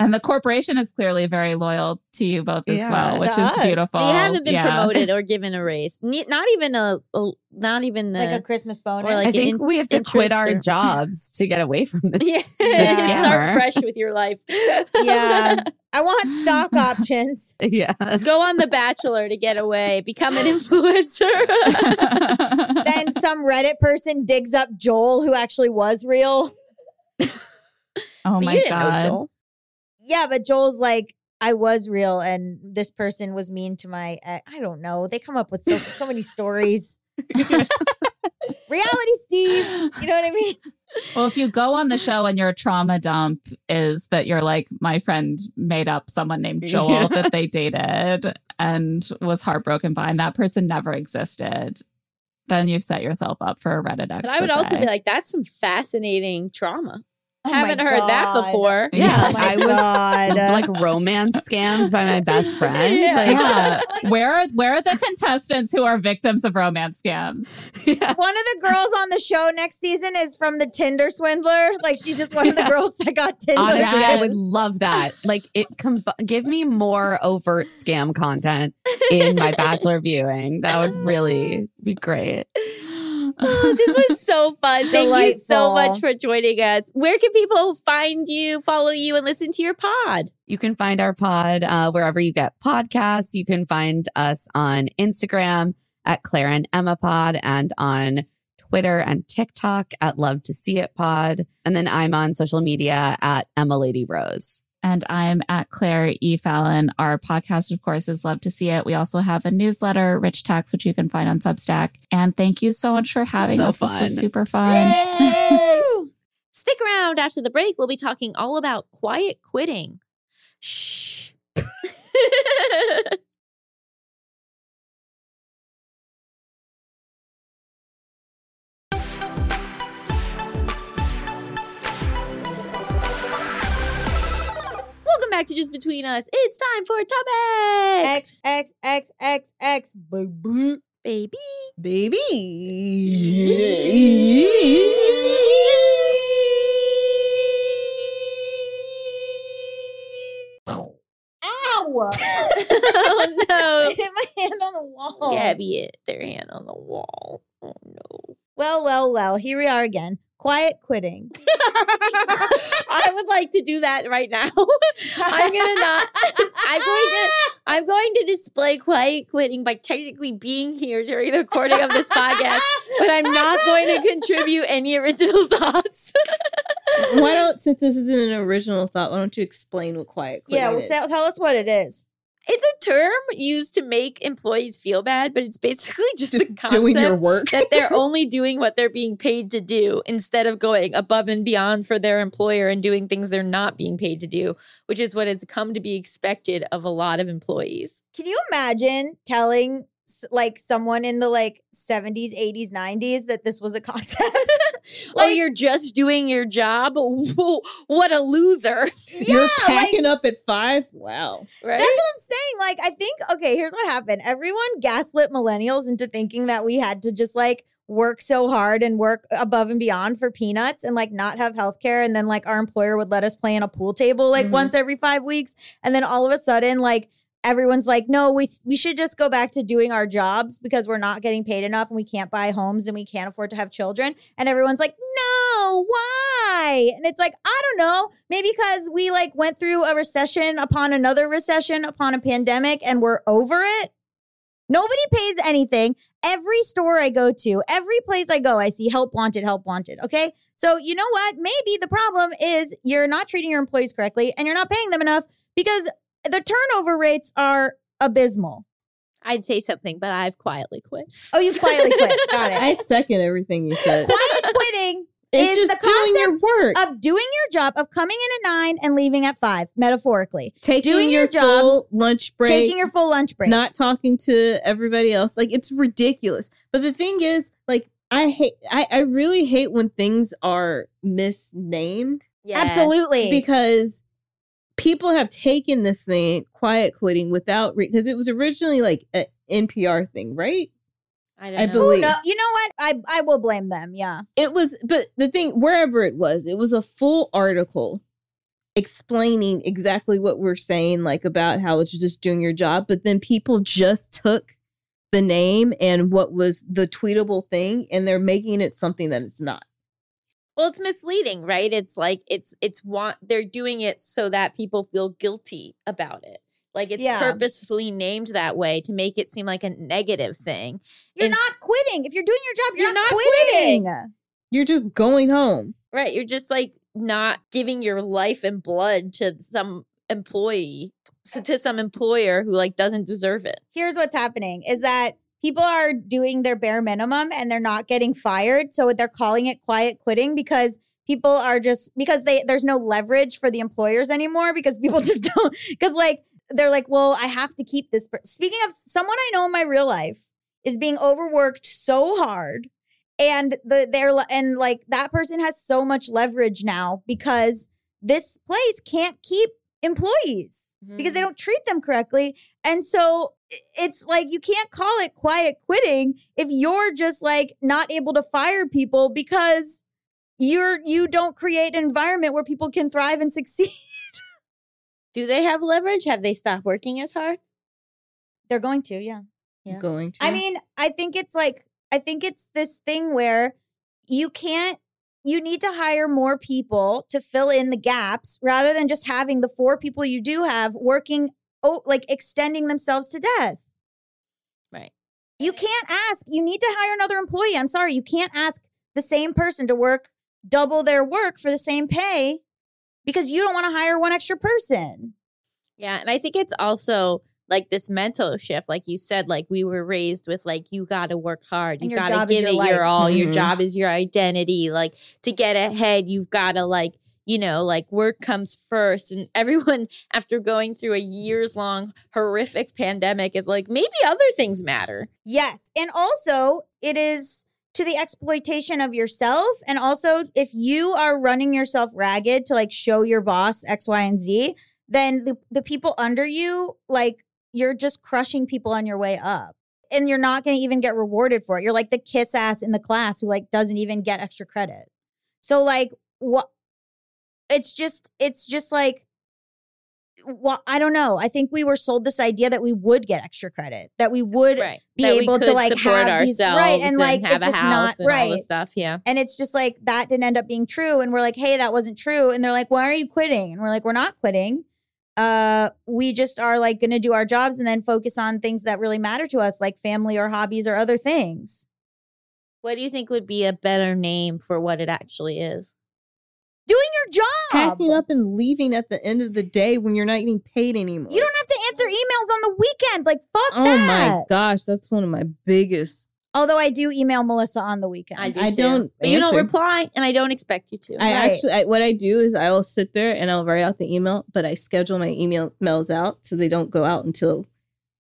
And the corporation is clearly very loyal to you both as Yeah. well, which is us. beautiful. you haven't been Yeah. promoted or given a raise. Not even a, a not even the, like a Christmas bonus. or like I think in- we have to quit our interest jobs to get away from this. yeah, Yeah. start fresh with your life. yeah, I want stock options. yeah. Go on The Bachelor to get away. Become an influencer. then some Reddit person digs up Joel, who actually was real. oh But my you didn't know god. Joel. Yeah, but Joel's like, I was real, and this person was mean to my. Uh, I don't know. They come up with so so many stories. Reality Steve. You know what I mean? Well, if you go on the show and your trauma dump is that you're like, my friend made up someone named Joel Yeah. that they dated and was heartbroken by, and that person never existed, then you've set yourself up for a Reddit expose. But I would also be like, that's some fascinating trauma. Oh Haven't heard that before. Yeah, Oh I was God. like romance scammed by my best friend. Yeah. Like, Yeah. Uh, where are where are the contestants who are victims of romance scams? yeah. One of the girls on the show next season is from the Tinder swindler. Like she's just one of the girls that got Tinder. Honestly, I would love that. Like, it com- give me more overt scam content in my bachelor viewing. That would really be great. Oh, this was so fun. Thank you so much for joining us. Where can people find you, follow you, and listen to your pod? You can find our pod uh, wherever you get podcasts. You can find us on Instagram at Claire and Emma Pod and on Twitter and TikTok at Love to See It Pod. And then I'm on social media at Emma Lady Rose. And I'm at Claire E. Fallon. Our podcast, of course, is Love to See It. We also have a newsletter, Rich Tax, which you can find on Substack. And thank you so much for having so us. This was super fun. Stick around after the break. We'll be talking all about quiet quitting. Shh. Welcome back to Just Between Us. It's time for topics. X X X X X baby. Baby. Ow! oh I no. hit my hand on the wall. Gaby hit their hand on the wall. Oh no. Well, well, well. Here we are again. Quiet quitting. I would like to do that right now. I'm gonna not. I'm going to. I'm going to display quiet quitting by technically being here during the recording of this podcast, but I'm not going to contribute any original thoughts. Why don't, since this isn't an original thought, why don't you explain what quiet quitting yeah, well, is? tell, tell us what it is. It's a term used to make employees feel bad, but it's basically just, Just the concept doing your work. that they're only doing what they're being paid to do instead of going above and beyond for their employer and doing things they're not being paid to do, which is what has come to be expected of a lot of employees. Can you imagine telling like someone in the like 70s, 80s, 90s that this was a concept? oh, you're just doing your job? Whoa, What a loser, You're Yeah, like- packing up at five? Wow. right? That's what I'm saying. Like, I think, okay, here's what happened. Everyone gaslit millennials into thinking that we had to just like work so hard and work above and beyond for peanuts and like not have health care. And then like our employer would let us play on a pool table like Mhm. once every five weeks. And then all of a sudden, like, everyone's like, no, we we should just go back to doing our jobs because we're not getting paid enough and we can't buy homes and we can't afford to have children. And everyone's like, no, why? And it's like, I don't know, maybe because we like went through a recession upon another recession upon a pandemic and we're over it. Nobody pays anything. Every store I go to, every place I go, I see help wanted, help wanted. Okay. So, you know what? Maybe the problem is you're not treating your employees correctly and you're not paying them enough because the turnover rates are abysmal. I'd say something, but I've quietly quit. Oh, you've quietly quit. Got it. I second everything you said. Quiet quitting It's is just the doing your work. of doing your job, of coming in at nine and leaving at five, metaphorically. taking doing your, your job, full lunch break. Taking your full lunch break. not talking to everybody else. Like it's ridiculous. But the thing is, like, I hate I, I really hate when things are misnamed Yeah. Absolutely. because people have taken this thing quiet quitting without because it was originally like an NPR thing, right? I don't I know. believe- no, you know what? I I will blame them. Yeah. It was, but the thing, wherever it was, it was a full article explaining exactly what we're saying, like about how it's just doing your job. But then people just took the name and what was the tweetable thing and they're making it something that it's not. Well, it's misleading, right? It's like it's it's want they're doing it so that people feel guilty about it. Like it's Yeah. purposefully named that way to make it seem like a negative thing. You're Ins- not quitting. If you're doing your job, you're, You're not, not quitting. You're just going home. Right. You're just like not giving your life and blood to some employee, to some employer who like doesn't deserve it. Here's what's happening is that people are doing their bare minimum and they're not getting fired. So they're calling it quiet quitting because people are just because they there's no leverage for the employers anymore because people just don't because like they're like, well, I have to keep this. Speaking of someone I know in my real life is being overworked so hard and the they're and like that person has so much leverage now because this place can't keep employees because they mm-hmm. don't treat them correctly. And so it's like you can't call it quiet quitting if you're just like not able to fire people because you're you don't create an environment where people can thrive and succeed. Do they have leverage? Have they stopped working as hard? They're going to, yeah. Yeah. Going to. I mean, I think it's like I think it's this thing where you can't you need to hire more people to fill in the gaps rather than just having the four people you do have working oh like extending themselves to death. Right. You can't ask, you need to hire another employee. I'm sorry, you can't ask the same person to work double their work for the same pay because you don't want to hire one extra person. Yeah, and I think it's also like this mental shift, like you said, like we were raised with like you got to work hard, you got to give your it your all. Your Mhm. job is your identity. Like to get ahead, you've got to like you know like work comes first. And everyone after going through a years long horrific pandemic is like maybe other things matter. Yes. And also, it is to the exploitation of yourself. And also, if you are running yourself ragged to like show your boss X, Y, and Z, then the, the people under you, like, you're just crushing people on your way up. And you're not going to even get rewarded for it. You're like the kiss ass in the class who like doesn't even get extra credit. So like what it's just it's just like well, I don't know. I think we were sold this idea that we would get extra credit, that we would Right. be That able to like support have these ourselves right and like have it's a just house not and all right this stuff. Yeah. and it's just like that didn't end up being true and we're like hey that wasn't true and they're like why are you quitting and we're like we're not quitting uh we just are like gonna do our jobs and then focus on things that really matter to us like family or hobbies or other things What do you think would be a better name for what it actually is? Doing your job packing up and leaving at the end of the day when you're not getting paid anymore. you don't have to answer emails on the weekend like fuck oh that. Oh that my gosh, that's one of my biggest. although i do email Melisa on the weekend I, do I don't. But you don't reply, and I don't expect you to. I Right. actually, I, what I do is I will sit there and I'll write out the email, but I schedule my email mails out so they don't go out until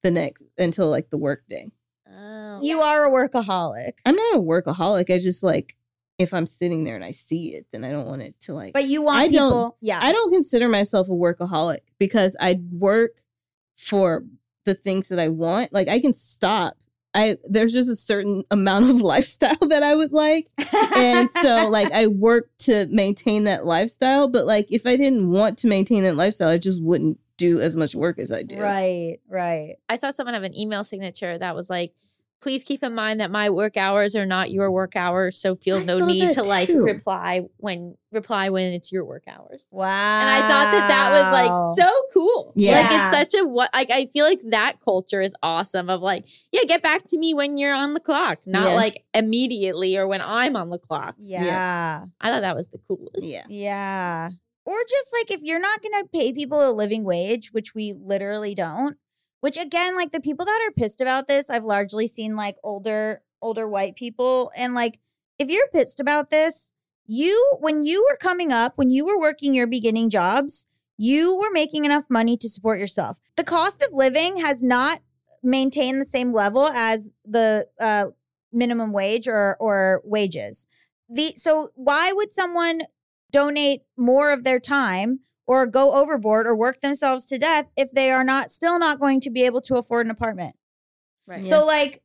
the next until like the work day. Oh. you are a workaholic I'm not a workaholic. I just like if I'm sitting there and I see it, then I don't want it to like. but you want I don't- yeah I don't consider myself a workaholic because I work for the things that I want. Like I can stop. I there's just a certain amount of lifestyle that I would like. And so like I work to maintain that lifestyle, but like if I didn't want to maintain that lifestyle, I just wouldn't do as much work as I do. right right I saw someone have an email signature that was like, please keep in mind that my work hours are not your work hours. So feel I no need that to like reply when reply when it's your work hours. wow And I thought that that was like so cool. Yeah. Like it's such a what like I feel like that culture is awesome of like, yeah, get back to me when you're on the clock, not Yeah. like immediately or when I'm on the clock. yeah. I thought that was the coolest. Yeah. Yeah. Or just like if you're not going to pay people a living wage, which we literally don't, which again, like the people that are pissed about this, I've largely seen like older, older white people. And like, if you're pissed about this, you, when you were coming up, when you were working your beginning jobs, you were making enough money to support yourself. The cost of living has not maintained the same level as the uh, minimum wage or or wages. The so why would someone donate more of their time or go overboard or work themselves to death if they are not still not going to be able to afford an apartment. Right. So like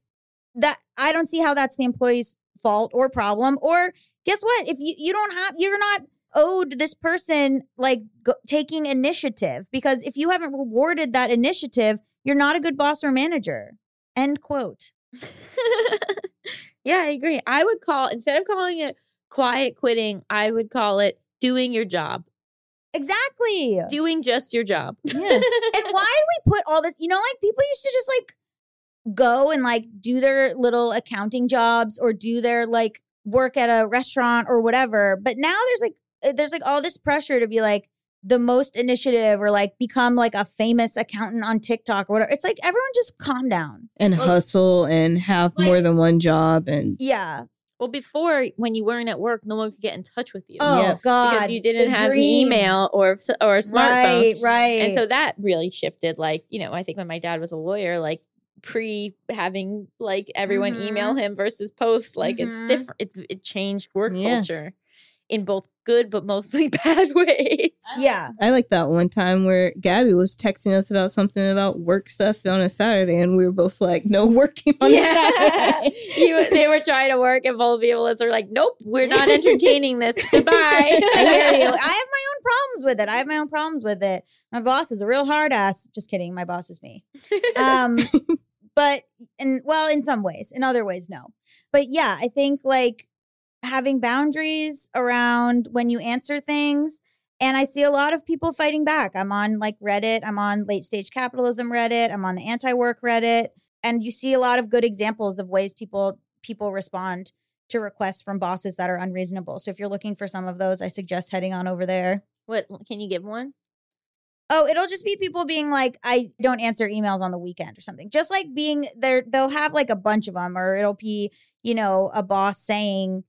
that I don't see how that's the employee's fault or problem or guess what if you you don't have you're not owed this person like go, taking initiative because if you haven't rewarded that initiative you're not a good boss or manager. End quote. yeah, I agree. I would call instead of calling it quiet quitting, I would call it doing your job. Exactly. Doing just your job. Yeah. and why do we put all this? You know, like people used to just like go and like do their little accounting jobs or do their like work at a restaurant or whatever. But now there's like uh, there's like all this pressure to be like the most initiative or like become like a famous accountant on TikTok or whatever. It's like everyone just calm down. And Well, hustle and have more than one job and Yeah. Well, before when you weren't at work, no one could get in touch with you. Oh Yeah. God. because you didn't the have dream. email or or a smartphone. Right. Right. And so that really shifted. Like, you know, I think when my dad was a lawyer, like pre having like everyone Mhm. email him versus post. Like Mhm. it's different. It's it changed work Yeah. culture in both good but mostly bad ways. Yeah. I like that one time where Gaby was texting us about something about work stuff on a Saturday, and we were both like, "No working on a Saturday." You- they were trying to work, and both people are like, "Nope, we're not entertaining this. Goodbye." I hear you. I have my own problems with it. I have my own problems with it. My boss is a real hard ass. Just kidding. My boss is me. Um, but and well, in some ways, in other ways, no. But yeah, I think like having boundaries around when you answer things. And I see a lot of people fighting back. I'm on like Reddit. I'm on late stage capitalism Reddit. I'm on the anti work Reddit. And you see a lot of good examples of ways people people respond to requests from bosses that are unreasonable. So if you're looking for some of those, I suggest heading on over there. what can you give one? Oh, it'll just be people being like, I don't answer emails on the weekend or something. Just like being there, they'll have like a bunch of them, or it'll be, you know, a boss saying,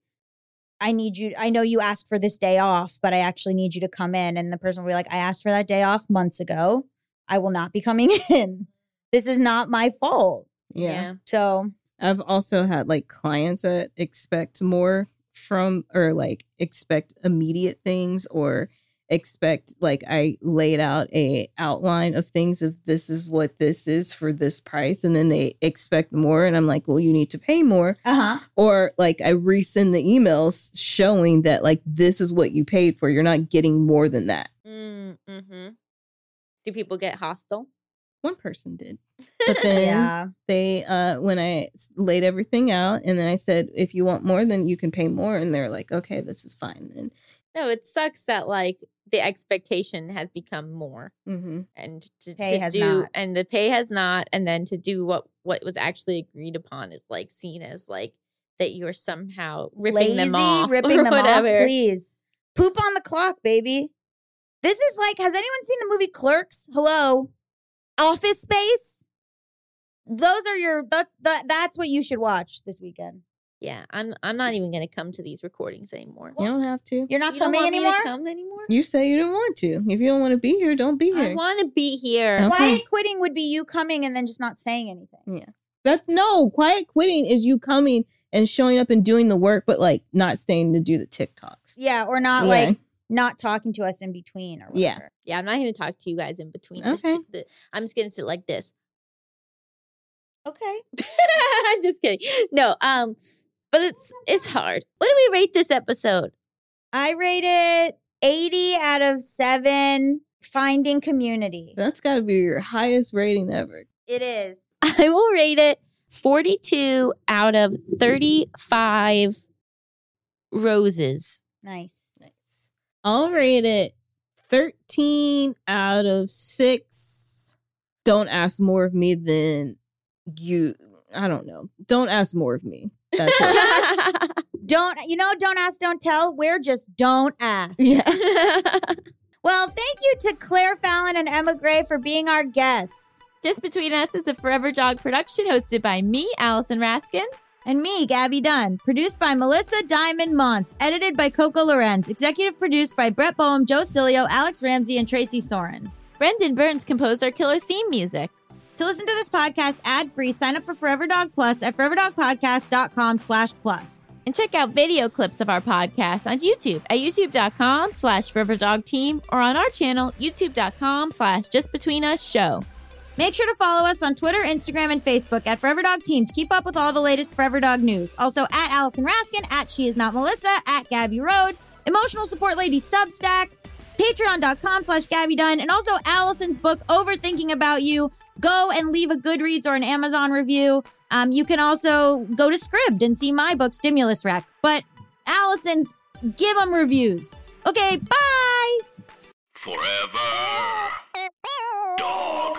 I need you, I know you asked for this day off, but I actually need you to come in. And the person will be like, I asked for that day off months ago. I will not be coming in. This is not my fault. yeah. So, I've also had like clients that expect more from or like expect immediate things or expect like I laid out a outline of things of this is what this is for this price and then they expect more and I'm like, "Well, you need to pay more." uh huh. Or like I resend the emails showing that like this is what you paid for. You're not getting more than that. Mm, hmm Do people get hostile? One person did. But then Yeah. they uh when i laid everything out and then I said if you want more then you can pay more and they're like okay this is fine and No, it sucks that like the expectation has become more, mm-hmm. and to, Pay to has do not. and the pay has not, and then to do what what was actually agreed upon is like seen as like that you're somehow ripping them off, ripping them off, please. Poop on the clock, baby. This is like, has anyone seen the movie Clerks? Hello, Office Space. Those are your that, that that's what you should watch this weekend. Yeah, I'm I'm not even gonna come to these recordings anymore. you don't have to You're not You don't coming want me to anymore. come anymore? you say you don't want to if you don't want to be here don't be here. I here want to be here. Okay. Quiet quitting would be you coming and then just not saying anything. Yeah. That's no quiet quitting is you coming and showing up and doing the work but like not staying to do the TikToks Yeah, or not Yeah. like not talking to us in between or whatever. Yeah. Yeah, I'm not gonna talk to you guys in between. This Okay. shit- the- I'm just gonna sit like this. Okay. I'm just kidding. No, um, but it's it's hard. What do we rate this episode? I rate it 80 out of 7 finding community. that's got to be your highest rating ever It is. I will rate it 42 out of 35 roses. Nice. nice I'll rate it 13 out of 6 don't ask more of me than you I don't know don't ask more of me that's. Don't you know? Don't ask, don't tell. We're just don't ask. yeah Well, thank you to Claire Fallon and Emma Gray for being our guests, Just Between Us is a Forever Dog production hosted by me, Allison Raskin. and me, Gaby Dunn. Produced by Melisa Diamond Monts. Edited by Coco Lorenz. Executive produced by Brett Boham, Joe Cilio, Alex Ramsey, and Tracy Soren. Brendan Burns composed our killer theme music. To listen to this podcast ad-free, sign up for Forever Dog Plus at foreverdogpodcast.com slash plus. And check out video clips of our podcast on YouTube at youtube.com slash foreverdogteam or on our channel, youtube.com slash justbetweenusshow. Make sure to follow us on Twitter, Instagram, and Facebook at Forever Dog Team to keep up with all the latest Forever Dog news. Also at Allison Raskin, at She Is Not Melissa, at Gabby Road, Emotional Support Lady Substack, Patreon.com slash Gaby Dunn, and also Allison's book, Overthinking About You. Go and leave a Goodreads or an Amazon review. Um, you can also go to Scribd and see my book, Stimulus Rack. But Allison's, give them reviews. Okay, bye. Forever. Dog.